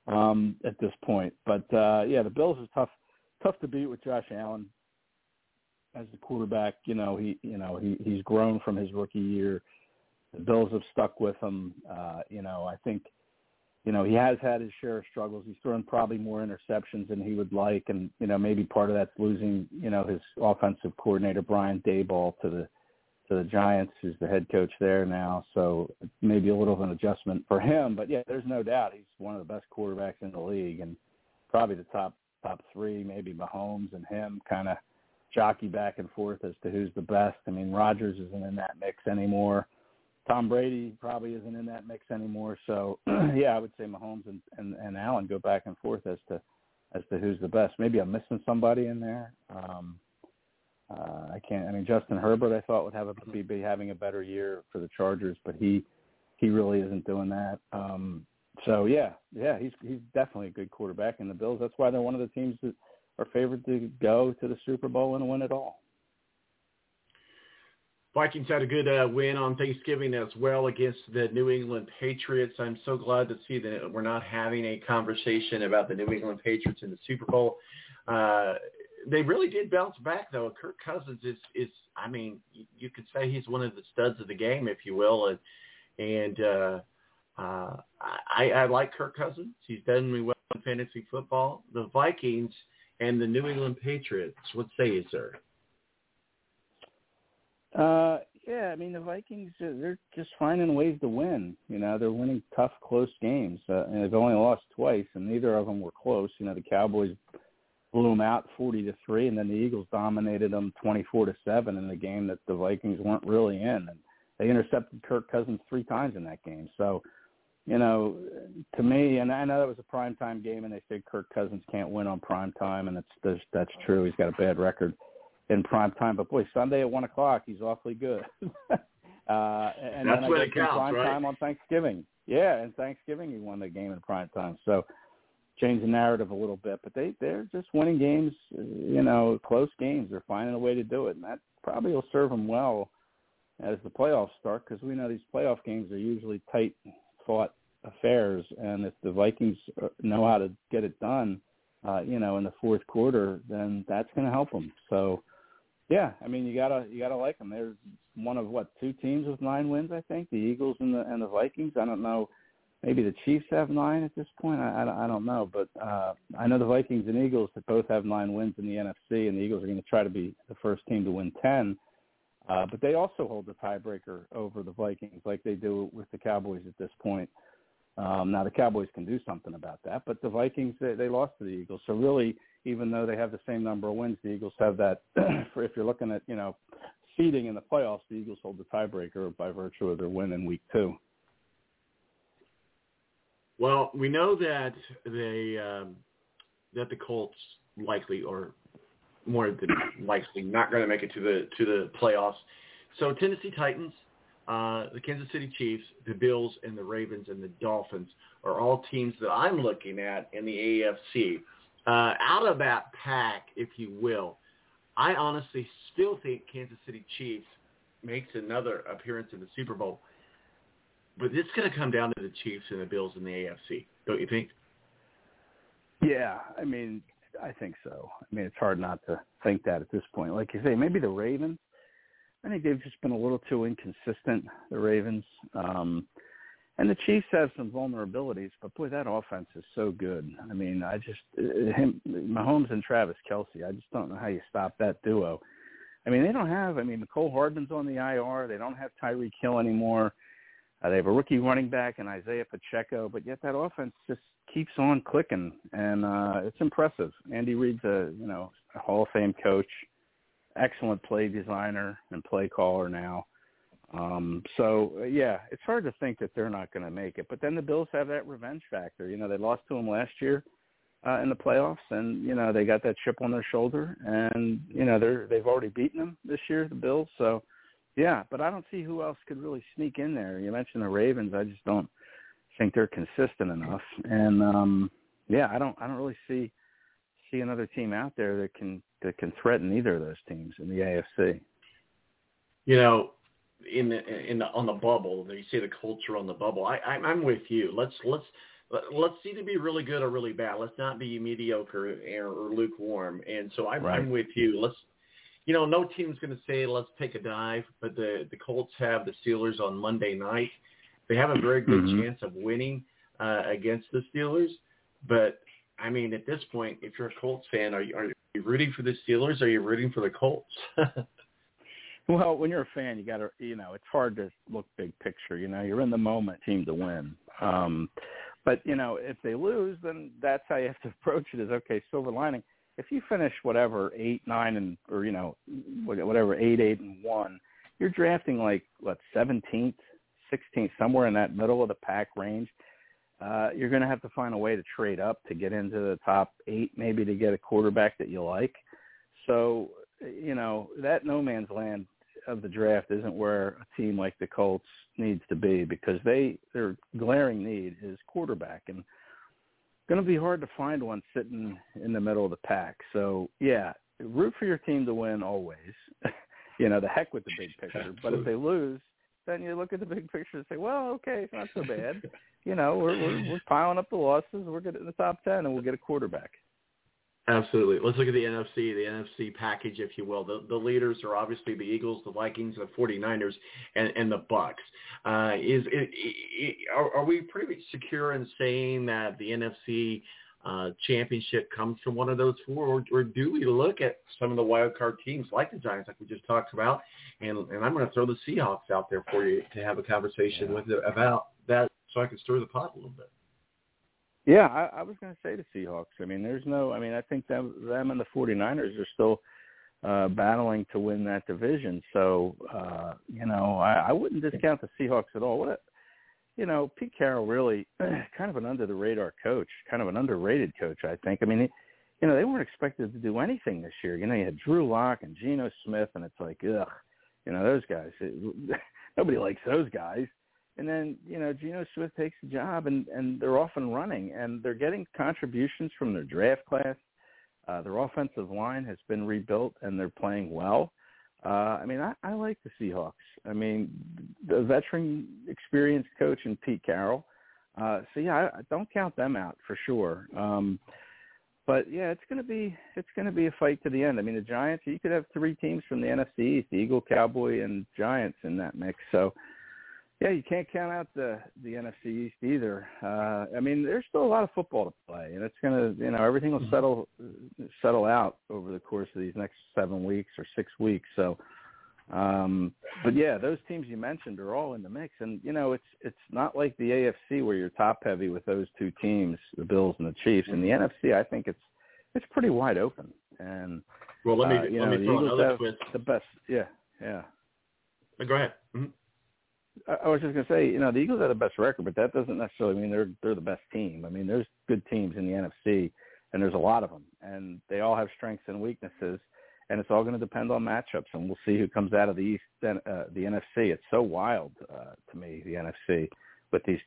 um, at this point. But uh, yeah, the Bills is tough, tough to beat with Josh Allen as the quarterback. You know, he you know he he's grown from his rookie year. The Bills have stuck with him. Uh, you know, I think you know he has had his share of struggles. He's thrown probably more interceptions than he would like, and you know maybe part of that's losing you know his offensive coordinator Brian Daboll to the to the Giants, who's the head coach there now. So maybe a little of an adjustment for him. But yeah, there's no doubt he's one of the best quarterbacks in the league, and probably the top top three, maybe Mahomes and him kind of jockey back and forth as to who's the best. I mean, Rodgers isn't in that mix anymore. Tom Brady probably isn't in that mix anymore. So [clears throat] yeah, I would say Mahomes and, and, and Allen go back and forth as to as to who's the best. Maybe I'm missing somebody in there. Um, uh, I can't. I mean, Justin Herbert, I thought would have a, be, be having a better year for the Chargers, but he he really isn't doing that. Um, so yeah, yeah, he's he's definitely a good quarterback in the Bills. That's why they're one of the teams that are favored to go to the Super Bowl and win it all. Vikings had a good uh, win on Thanksgiving as well against the New England Patriots. I'm so glad to see that we're not having a conversation about the New England Patriots in the Super Bowl. Uh, they really did bounce back, though. Kirk Cousins is, is I mean, you could say he's one of the studs of the game, if you will. And, and uh, uh, I, I like Kirk Cousins. He's done me well in fantasy football. The Vikings – and the New England Patriots. What say you, sir? Uh, yeah, I mean the Vikings uh, they're just finding ways to win. You know, they're winning tough, close games, uh, and they've only lost twice, and neither of them were close. You know, the Cowboys blew them out forty to three, and then the Eagles dominated them twenty four to seven in a game that the Vikings weren't really in, and they intercepted Kirk Cousins three times in that game. So you know, to me, and I know that was a prime time game, and they say Kirk Cousins can't win on prime time, and that's that's, that's true. He's got a bad record in prime time, but boy, Sunday at one o'clock, he's awfully good. [laughs] uh, and that's then when it counts, prime right? time on Thanksgiving. Yeah, and Thanksgiving he won the game in prime time. So change the narrative a little bit, but they they're just winning games, you know, close games. They're finding a way to do it, and that probably will serve them well as the playoffs start because we know these playoff games are usually tight fought affairs, and if the Vikings uh, know how to get it done, uh, you know, in the fourth quarter, then that's going to help them. So, yeah, I mean, you gotta you gotta like them. They're one of what two teams with nine wins, I think, the Eagles and the and the Vikings. I don't know. Maybe the Chiefs have nine at this point. I, I, I don't know, but uh, I know the Vikings and Eagles that both have nine wins in the NFC, and the Eagles are going to try to be the first team to win ten. Uh, but they also hold the tiebreaker over the Vikings, like they do with the Cowboys at this point. Um, now the Cowboys can do something about that, but the Vikings they, they lost to the Eagles. So really, even though they have the same number of wins, the Eagles have that. [clears throat] for if you're looking at you know seeding in the playoffs, the Eagles hold the tiebreaker by virtue of their win in Week Two. Well, we know that they um, that the Colts likely or more than likely not going to make it to the to the playoffs. So Tennessee Titans uh, the Kansas City Chiefs, the Bills, and the Ravens and the Dolphins are all teams that I'm looking at in the AFC. Uh, out of that pack, if you will, I honestly still think Kansas City Chiefs makes another appearance in the Super Bowl. But it's going to come down to the Chiefs and the Bills in the AFC, don't you think? Yeah, I mean, I think so. I mean, it's hard not to think that at this point. Like you say, maybe the Ravens I think they've just been a little too inconsistent. The Ravens. Um, and the Chiefs have some vulnerabilities, but boy, that offense is so good. I mean, I just uh, him, Mahomes and Travis Kelce. I just don't know how you stop that duo. I mean, they don't have. I mean, Mecole Hardman's on the IR. They don't have Tyreek Hill anymore. Uh, they have a rookie running back and Isaiah Pacheco, but yet that offense just keeps on clicking, and uh, it's impressive. Andy Reid's a you know a Hall of Fame coach, excellent play designer and play caller now. Um, so yeah, it's hard to think that they're not going to make it. But then the Bills have that revenge factor. You know, they lost to them last year uh, in the playoffs, and you know they got that chip on their shoulder, and you know they're they've already beaten them this year, the Bills. So yeah, but I don't see who else could really sneak in there. You mentioned the Ravens. I just don't think they're consistent enough, and um, yeah, I don't I don't really see see another team out there that can that can threaten either of those teams in the AFC. You know, in the in the on the bubble. You see the culture on the bubble. I, I I'm with you. Let's let's let's either be really good or really bad. Let's not be mediocre or, or lukewarm. And so I'm, Right. I'm with you. Let's you know no team's going to say let's take a dive, but the the Colts have the Steelers on Monday night. They have a very good Mhm. chance of winning uh, against the Steelers. But I mean, at this point, if you're a Colts fan, are you, are you rooting for the Steelers? or Are you rooting for the Colts? [laughs] Well, when you're a fan, you got to, you know, it's hard to look big picture. You know, you're in the moment, team to win. Um, but you know, if they lose, then that's how you have to [laughs] approach it. Is okay, silver lining. If you finish whatever eight, nine, and or you know, whatever eight, eight, and one, you're drafting like what seventeenth, sixteenth, somewhere in that middle of the pack range. Uh, you're going to have to find a way to trade up to get into the top eight, maybe to get a quarterback that you like. So, you know, that no man's land of the draft isn't where a team like the Colts needs to be because they their glaring need is quarterback and going to be hard to find one sitting in the middle of the pack. So, yeah, root for your team to win always. [laughs] you know, the heck with the big picture. But if they lose, then you look at the big picture and say, well, okay, it's not so bad. you know, we're we're, we're piling up the losses. We're getting in the top ten, and we'll get a quarterback. Absolutely. Let's look at the NFC, the NFC package, if you will. The, the leaders are obviously the Eagles, the Vikings, the 49ers, and, and the Bucs. Uh, is it, it, are, are we pretty secure in saying that the NFC uh, championship comes from one of those four, or, or do we look at some of the wild card teams like the Giants, like we just talked about, and, and I'm going to throw the Seahawks out there for you to have a conversation with about that, so I can stir the pot a little bit. Yeah, I, I was going to say the Seahawks. I mean, there's no. I mean, I think them, them and the 49ers are still uh, battling to win that division. So, uh, you know, I, I wouldn't discount the Seahawks at all. What, a, you know, Pete Carroll really [clears throat] kind of an under the radar coach, kind of an underrated coach, I think. I mean, he, you know, they weren't expected to do anything this year. You know, you had Drew Lock and Geno Smith, and it's like, ugh, you know, those guys. It, [laughs] nobody likes those guys. And then, you know, Geno Smith takes the job and, and they're off and running and they're getting contributions from their draft class. Uh, their offensive line has been rebuilt and they're playing well. Uh, I mean, I, I like the Seahawks. I mean, the veteran, experienced coach and Pete Carroll. Uh, so yeah, I, I don't count them out for sure. Um, but yeah, it's gonna be it's gonna be a fight to the end. I mean, the Giants. You could have three teams from the NFC the Eagle, Cowboy, and Giants in that mix. So yeah, you can't count out the the NFC East either. Uh, I mean, there's still a lot of football to play, and it's gonna, you know, everything will settle settle out over the course of these next seven weeks or six weeks. So, um, but yeah, those teams you mentioned are all in the mix, and you know, it's it's not like the AFC where you're top heavy with those two teams, the Bills and the Chiefs. In the NFC, I think it's it's pretty wide open, and Well, let me uh, you let know, me throw another twist. the best. Yeah, yeah. Go ahead. Mhm. I was just gonna say, you know, the Eagles have the best record, but that doesn't necessarily mean they're they're the best team. I mean, there's good teams in the NFC, and there's a lot of them, and they all have strengths and weaknesses, and it's all going to depend on matchups, and we'll see who comes out of the East, uh, the NFC. It's so wild uh, to me, the NFC, with these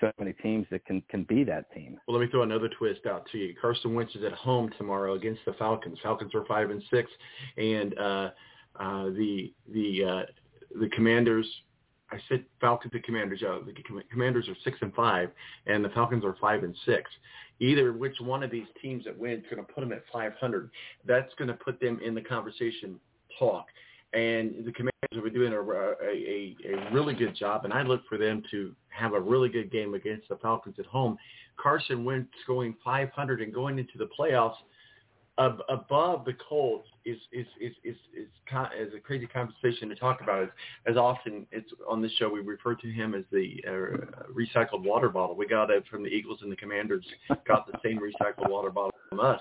so many teams that can can be that team. Well, let me throw another twist out to you. Carson Wentz is at home tomorrow against the Falcons. Falcons are five and six, and uh, uh, the the uh, the Commanders. I said Falcons and Commanders. Uh, the Commanders are six and five, and the Falcons are five and six. Either which one of these teams that wins is going to put them at 500. That's going to put them in the conversation talk and the Commanders been doing a, a, a really good job, and I look for them to have a really good game against the Falcons at home. Carson Wentz going 500 and going into the playoffs ab- above the Colts is is is is is, con- is a crazy conversation to talk about. As, as often it's on this show, we refer to him as the uh, recycled water bottle. We got it from the Eagles and the Commanders. Got the same recycled water bottle from us,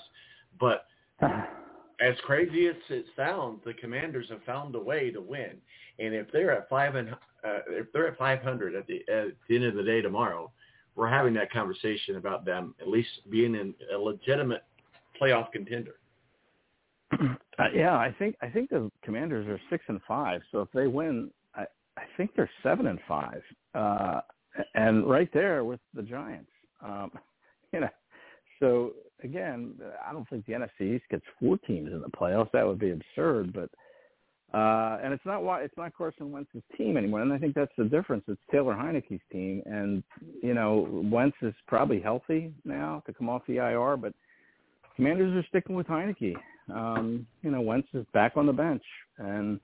but [sighs] as crazy as it sounds, the Commanders have found a way to win. And if they're at five and uh, if they're at 500 at the at the end of the day tomorrow, we're having that conversation about them at least being in a legitimate playoff contender. [clears throat] Uh, yeah, I think I think the Commanders are six and five. So if they win, I I think they're seven and five, uh, and right there with the Giants. Um, [laughs] you know, so again, I don't think the NFC East gets four teams in the playoffs. That would be absurd. But uh, and it's not why it's not Carson Wentz's team anymore. And I think that's the difference. It's Taylor Heinicke's team, and you know Wentz is probably healthy now to come off the IR, but Commanders are sticking with Heinicke. Um, you know, Wentz is back on the bench, and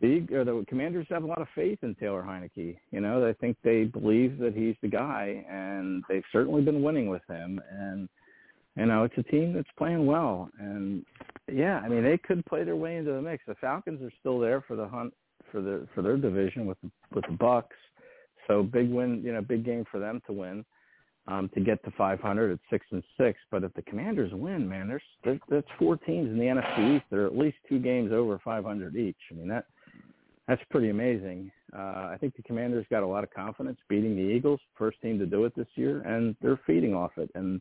the, the Commanders have a lot of faith in Taylor Heinicke. You know, I think they believe that he's the guy, and they've certainly been winning with him. And you know, it's a team that's playing well, and yeah, I mean, they could play their way into the mix. The Falcons are still there for the hunt for the for their division with the, with the Bucs. So big win, you know, big game for them to win um, to get to 500 at six and six. But if the Commanders win, man, there's, that's four teams in the NFC East. They're at least two games over 500 each. I mean that that's pretty amazing. Uh, I think the Commanders got a lot of confidence beating the Eagles, first team to do it this year, and they're feeding off it. And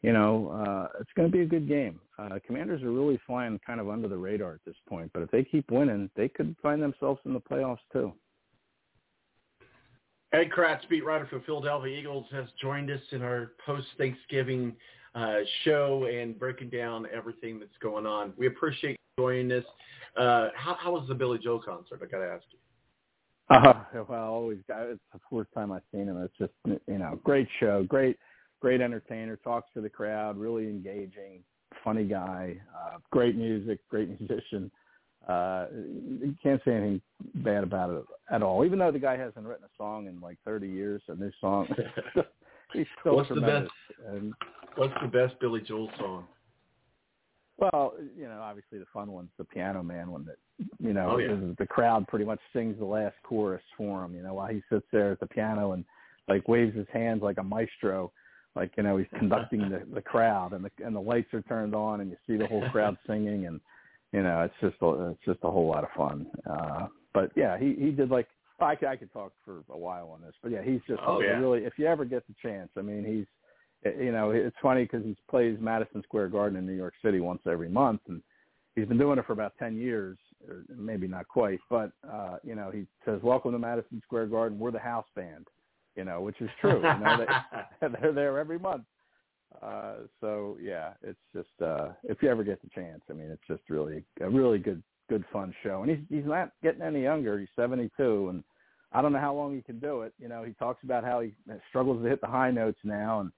you know, uh, it's going to be a good game. Uh, Commanders are really flying kind of under the radar at this point, but if they keep winning, they could find themselves in the playoffs too. Ed Kracz, beat writer for Philadelphia Eagles, has joined us in our post-Thanksgiving uh, show and breaking down everything that's going on. We appreciate you joining us. Uh, how, how was the Billy Joel concert? I got to ask you. [laughs] Uh, well, always, it's the first time I've seen him. It's just, you know, great show, great, great entertainer, talks to the crowd, really engaging, funny guy, uh, great music, great [laughs] musician. Uh, you can't say anything bad about it at all. Even though the guy hasn't written a song in like 30 years, a new song, [laughs] he's still what's tremendous. The best, and, what's the best Billy Joel song? Well, you know, obviously the fun one's the Piano Man one that, you know, Oh, yeah. the crowd pretty much sings the last chorus for him. You know, while he sits there at the piano and like waves his hands like a maestro, like you know he's conducting the the crowd, and the and the lights are turned on, and you see the whole crowd [laughs] singing, and you know it's just a, it's just a whole lot of fun. Uh, but yeah, he he did like I could, I could talk for a while on this, but yeah, he's just Oh, yeah. really if you ever get the chance, I mean he's you know it's funny because he plays Madison Square Garden in New York City once every month, and he's been doing it for about ten years, or maybe not quite, but uh, you know he says, "Welcome to Madison Square Garden. We're the house band," you know, which is true. You know, they, [laughs] they're there every month. Uh, so yeah, it's just uh, if you ever get the chance, I mean, it's just really a really good good fun show. And he's he's not getting any younger. He's 72, and I don't know how long he can do it. You know, he talks about how he struggles to hit the high notes now, and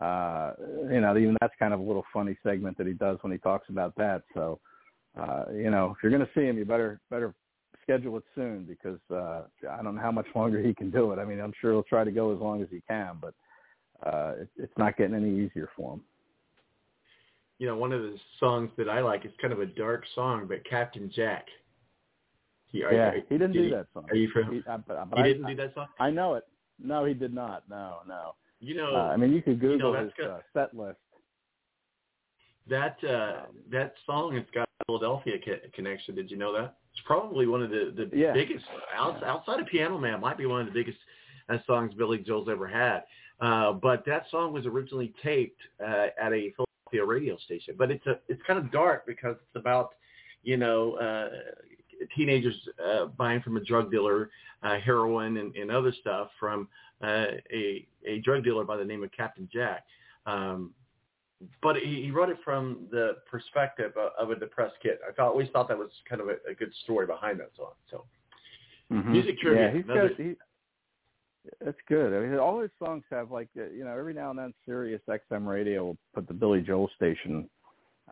uh, you know, even that's kind of a little funny segment that he does when he talks about that. So, uh, you know, if you're going to see him, you better better schedule it soon because uh, I don't know how much longer he can do it. I mean, I'm sure he'll try to go as long as he can, but uh, it, it's not getting any easier for him. You know, one of the songs that I like is kind of a dark song, but Captain Jack. He, are- yeah, are- he didn't did do that song. Are you from? He, uh, but, but he I, didn't do that song. I know it. No, he did not. No, no. You know, uh, I mean, you could you Google know, his that's uh, set list. That uh, that song has got a Philadelphia co- connection. Did you know that? It's probably one of the the Yeah. biggest outs- outside of Piano Man. Might be one of the biggest uh, songs Billy Joel's ever had. Uh, but that song was originally taped uh, at a Philadelphia radio station. But it's a it's kind of dark because it's about you know uh, teenagers uh, buying from a drug dealer uh, heroin and, and other stuff from uh, a a drug dealer by the name of Captain Jack. Um, but he, he wrote it from the perspective of, of a depressed kid. I thought, always thought that was kind of a, a good story behind that song. So Mhm. music trivia. Yeah, he's another- got. He, that's good. I mean, all his songs have like uh, you know every now and then Sirius XM radio will put the Billy Joel station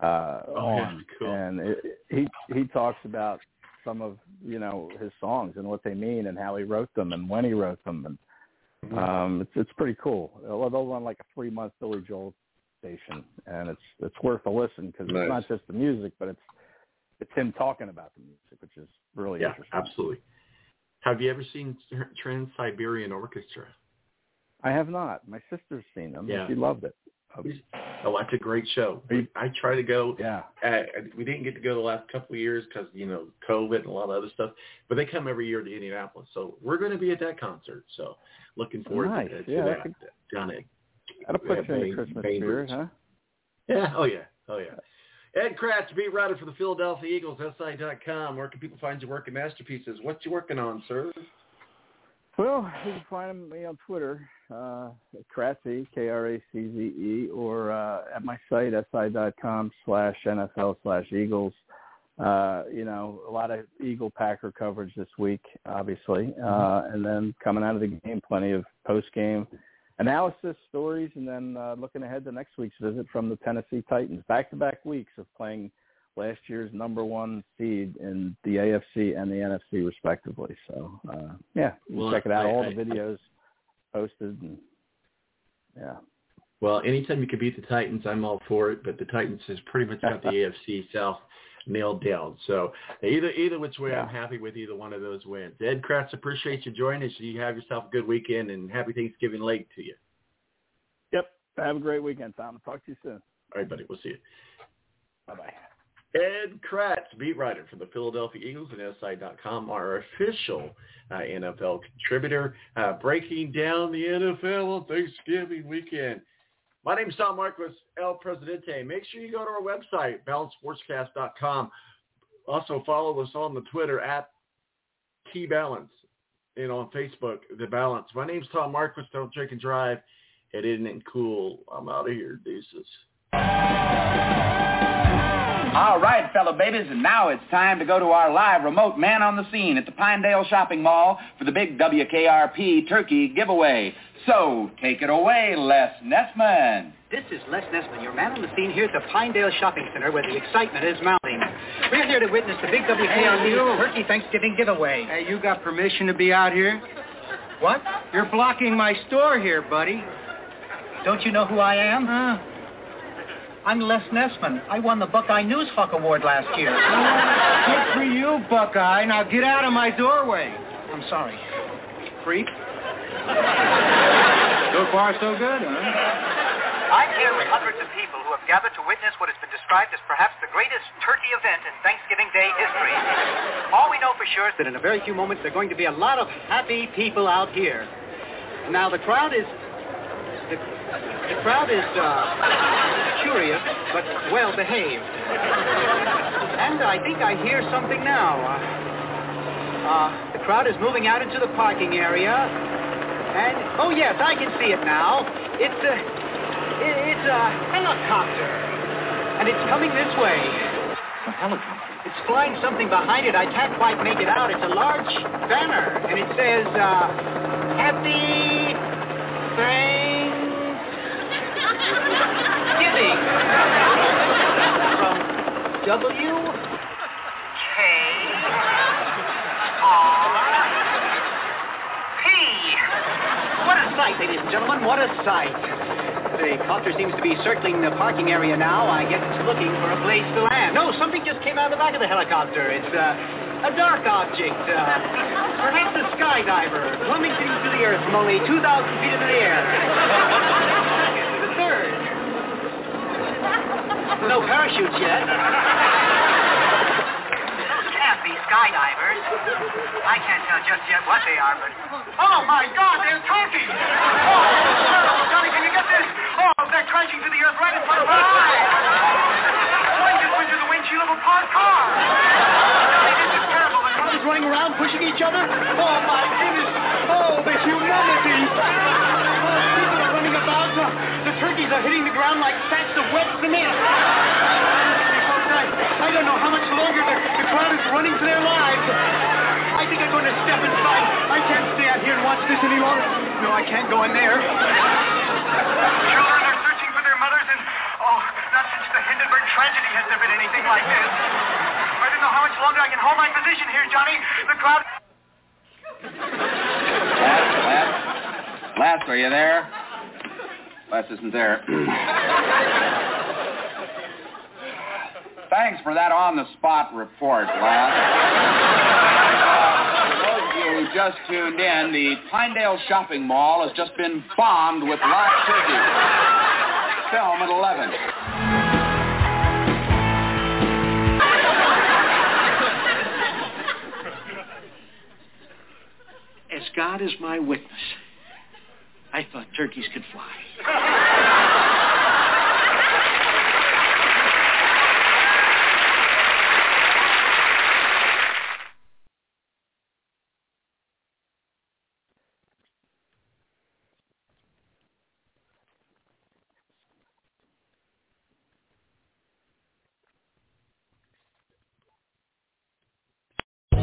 uh, Oh, on, cool. and it, he he talks about some of you know his songs and what they mean and how he wrote them and when he wrote them and Mm-hmm. um it's it's pretty cool. They'll they'll run like a three month Billy Joel station and it's it's worth a listen because Nice. it's not just the music but it's it's him talking about the music which is really yeah, interesting. absolutely. Have you ever seen Trans Siberian Orchestra? I have not. My sister's seen them. Yeah. She loved it. Oh, that's a great show. I try to go. Yeah. Uh, we didn't get to go the last couple of years because you know COVID and a lot of other stuff. But they come every year to Indianapolis, so we're going to be at that concert. So looking forward Nice. to, to Yeah, that down at That'll put you in the Christmas spirit, huh? Yeah. Oh yeah. Oh yeah. Ed Kracz, beat writer for the Philadelphia Eagles, SI.com. Where can people find your work and masterpieces? What you working on, sir? Well, you can find me on Twitter, uh, K-R-A-C-Z-E, or uh, at my site, si.com slash NFL slash Eagles. Uh, you know, a lot of Eagle Packer coverage this week, obviously. Uh, and then coming out of the game, plenty of post-game analysis, stories, and then uh, looking ahead to next week's visit from the Tennessee Titans. Back-to-back weeks of playing last year's number one seed in the AFC and the NFC respectively. So uh, yeah, you Well, check it out. I- All I- the videos posted and yeah. Well, anytime you can beat the Titans, I'm all for it. But the Titans has pretty much got the [laughs] AFC South nailed down. So either either which way, I'm happy with either one of those wins. Ed Kracz, appreciate you joining us. You have yourself a good weekend and happy Thanksgiving late to you. Yep. Have a great weekend, Tom. Talk to you soon. All right, buddy. We'll see you. Bye bye. Ed Kracz, beat writer for the Philadelphia Eagles and SI.com, our official uh, NFL contributor, uh, breaking down the NFL on Thanksgiving weekend. My name is Tom Marquis, El Presidente. Make sure you go to our website, balancesportscast.com. Also follow us on the Twitter at Key Balance and on Facebook, The Balance. My name's Tom Marquis. Don't drink and drive. It isn't cool. I'm out of here. Deuces. All right, fellow babies, and now it's time to go to our live remote man on the scene at the Pinedale Shopping Mall for the big WKRP turkey giveaway. So take it away, Les Nessman. This is Les Nessman, your man on the scene here at the Pinedale Shopping Center where the excitement is mounting. We're here to witness the big WKRP Turkey Thanksgiving giveaway. Hey, you got permission to be out here? What? You're blocking my store here, buddy. Don't you know who I am? Huh? I'm Les Nessman. I won the Buckeye Newshawk Award last year. Good for you, Buckeye. Now get out of my doorway. I'm sorry. Creep. So far, so good, huh? I'm here with hundreds of people who have gathered to witness what has been described as perhaps the greatest turkey event in Thanksgiving Day history. All we know for sure is that in a very few moments there are going to be a lot of happy people out here. Now the crowd is the, the crowd is uh, curious but well behaved, and I think I hear something now. Uh, uh, the crowd is moving out into the parking area, and oh yes, I can see it now. It's a it, it's a helicopter, and it's coming this way. A helicopter. It's flying something behind it. I can't quite make it out. It's a large banner, and it says, uh, Happy Thanksgiving. From W. K. R. P. What a sight, ladies and gentlemen. What a sight. The copter seems to be circling the parking area now. I guess it's looking for a place to land. No, something just came out of the back of the helicopter. It's uh, a dark object. Uh, perhaps a skydiver plummeting to the earth from only 2,000 feet into the air. the third. No parachutes yet. Those can't be skydivers. I can't tell just yet what they are, but... Oh, my God, they're turkeys! Oh, Johnny, can you get this? Oh, they're crashing to the earth right in front of our eyes! One just went through the windshield of a parked car! This is terrible. Cars running around, pushing each other. Oh, my goodness! Oh, the humanity! Oh, people are running about. Uh, are hitting the ground like sacks of wet cement. I don't know how much longer the, the crowd is running for their lives. I think I'm going to step inside. I can't stay out here and watch this any longer. No, I can't go in there. Children are searching for their mothers, and oh, not since the Hindenburg tragedy has there been anything like this. I don't know how much longer I can hold my position here, Johnny. The crowd... Les, Les, Les, are you there? Les isn't there. Thanks for that on-the-spot report, Les. For those of you who just tuned in, the Pinedale Shopping Mall has just been bombed with live turkey. Film at 11. As God is my witness, I thought turkeys could fly. [laughs]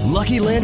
Lucky Land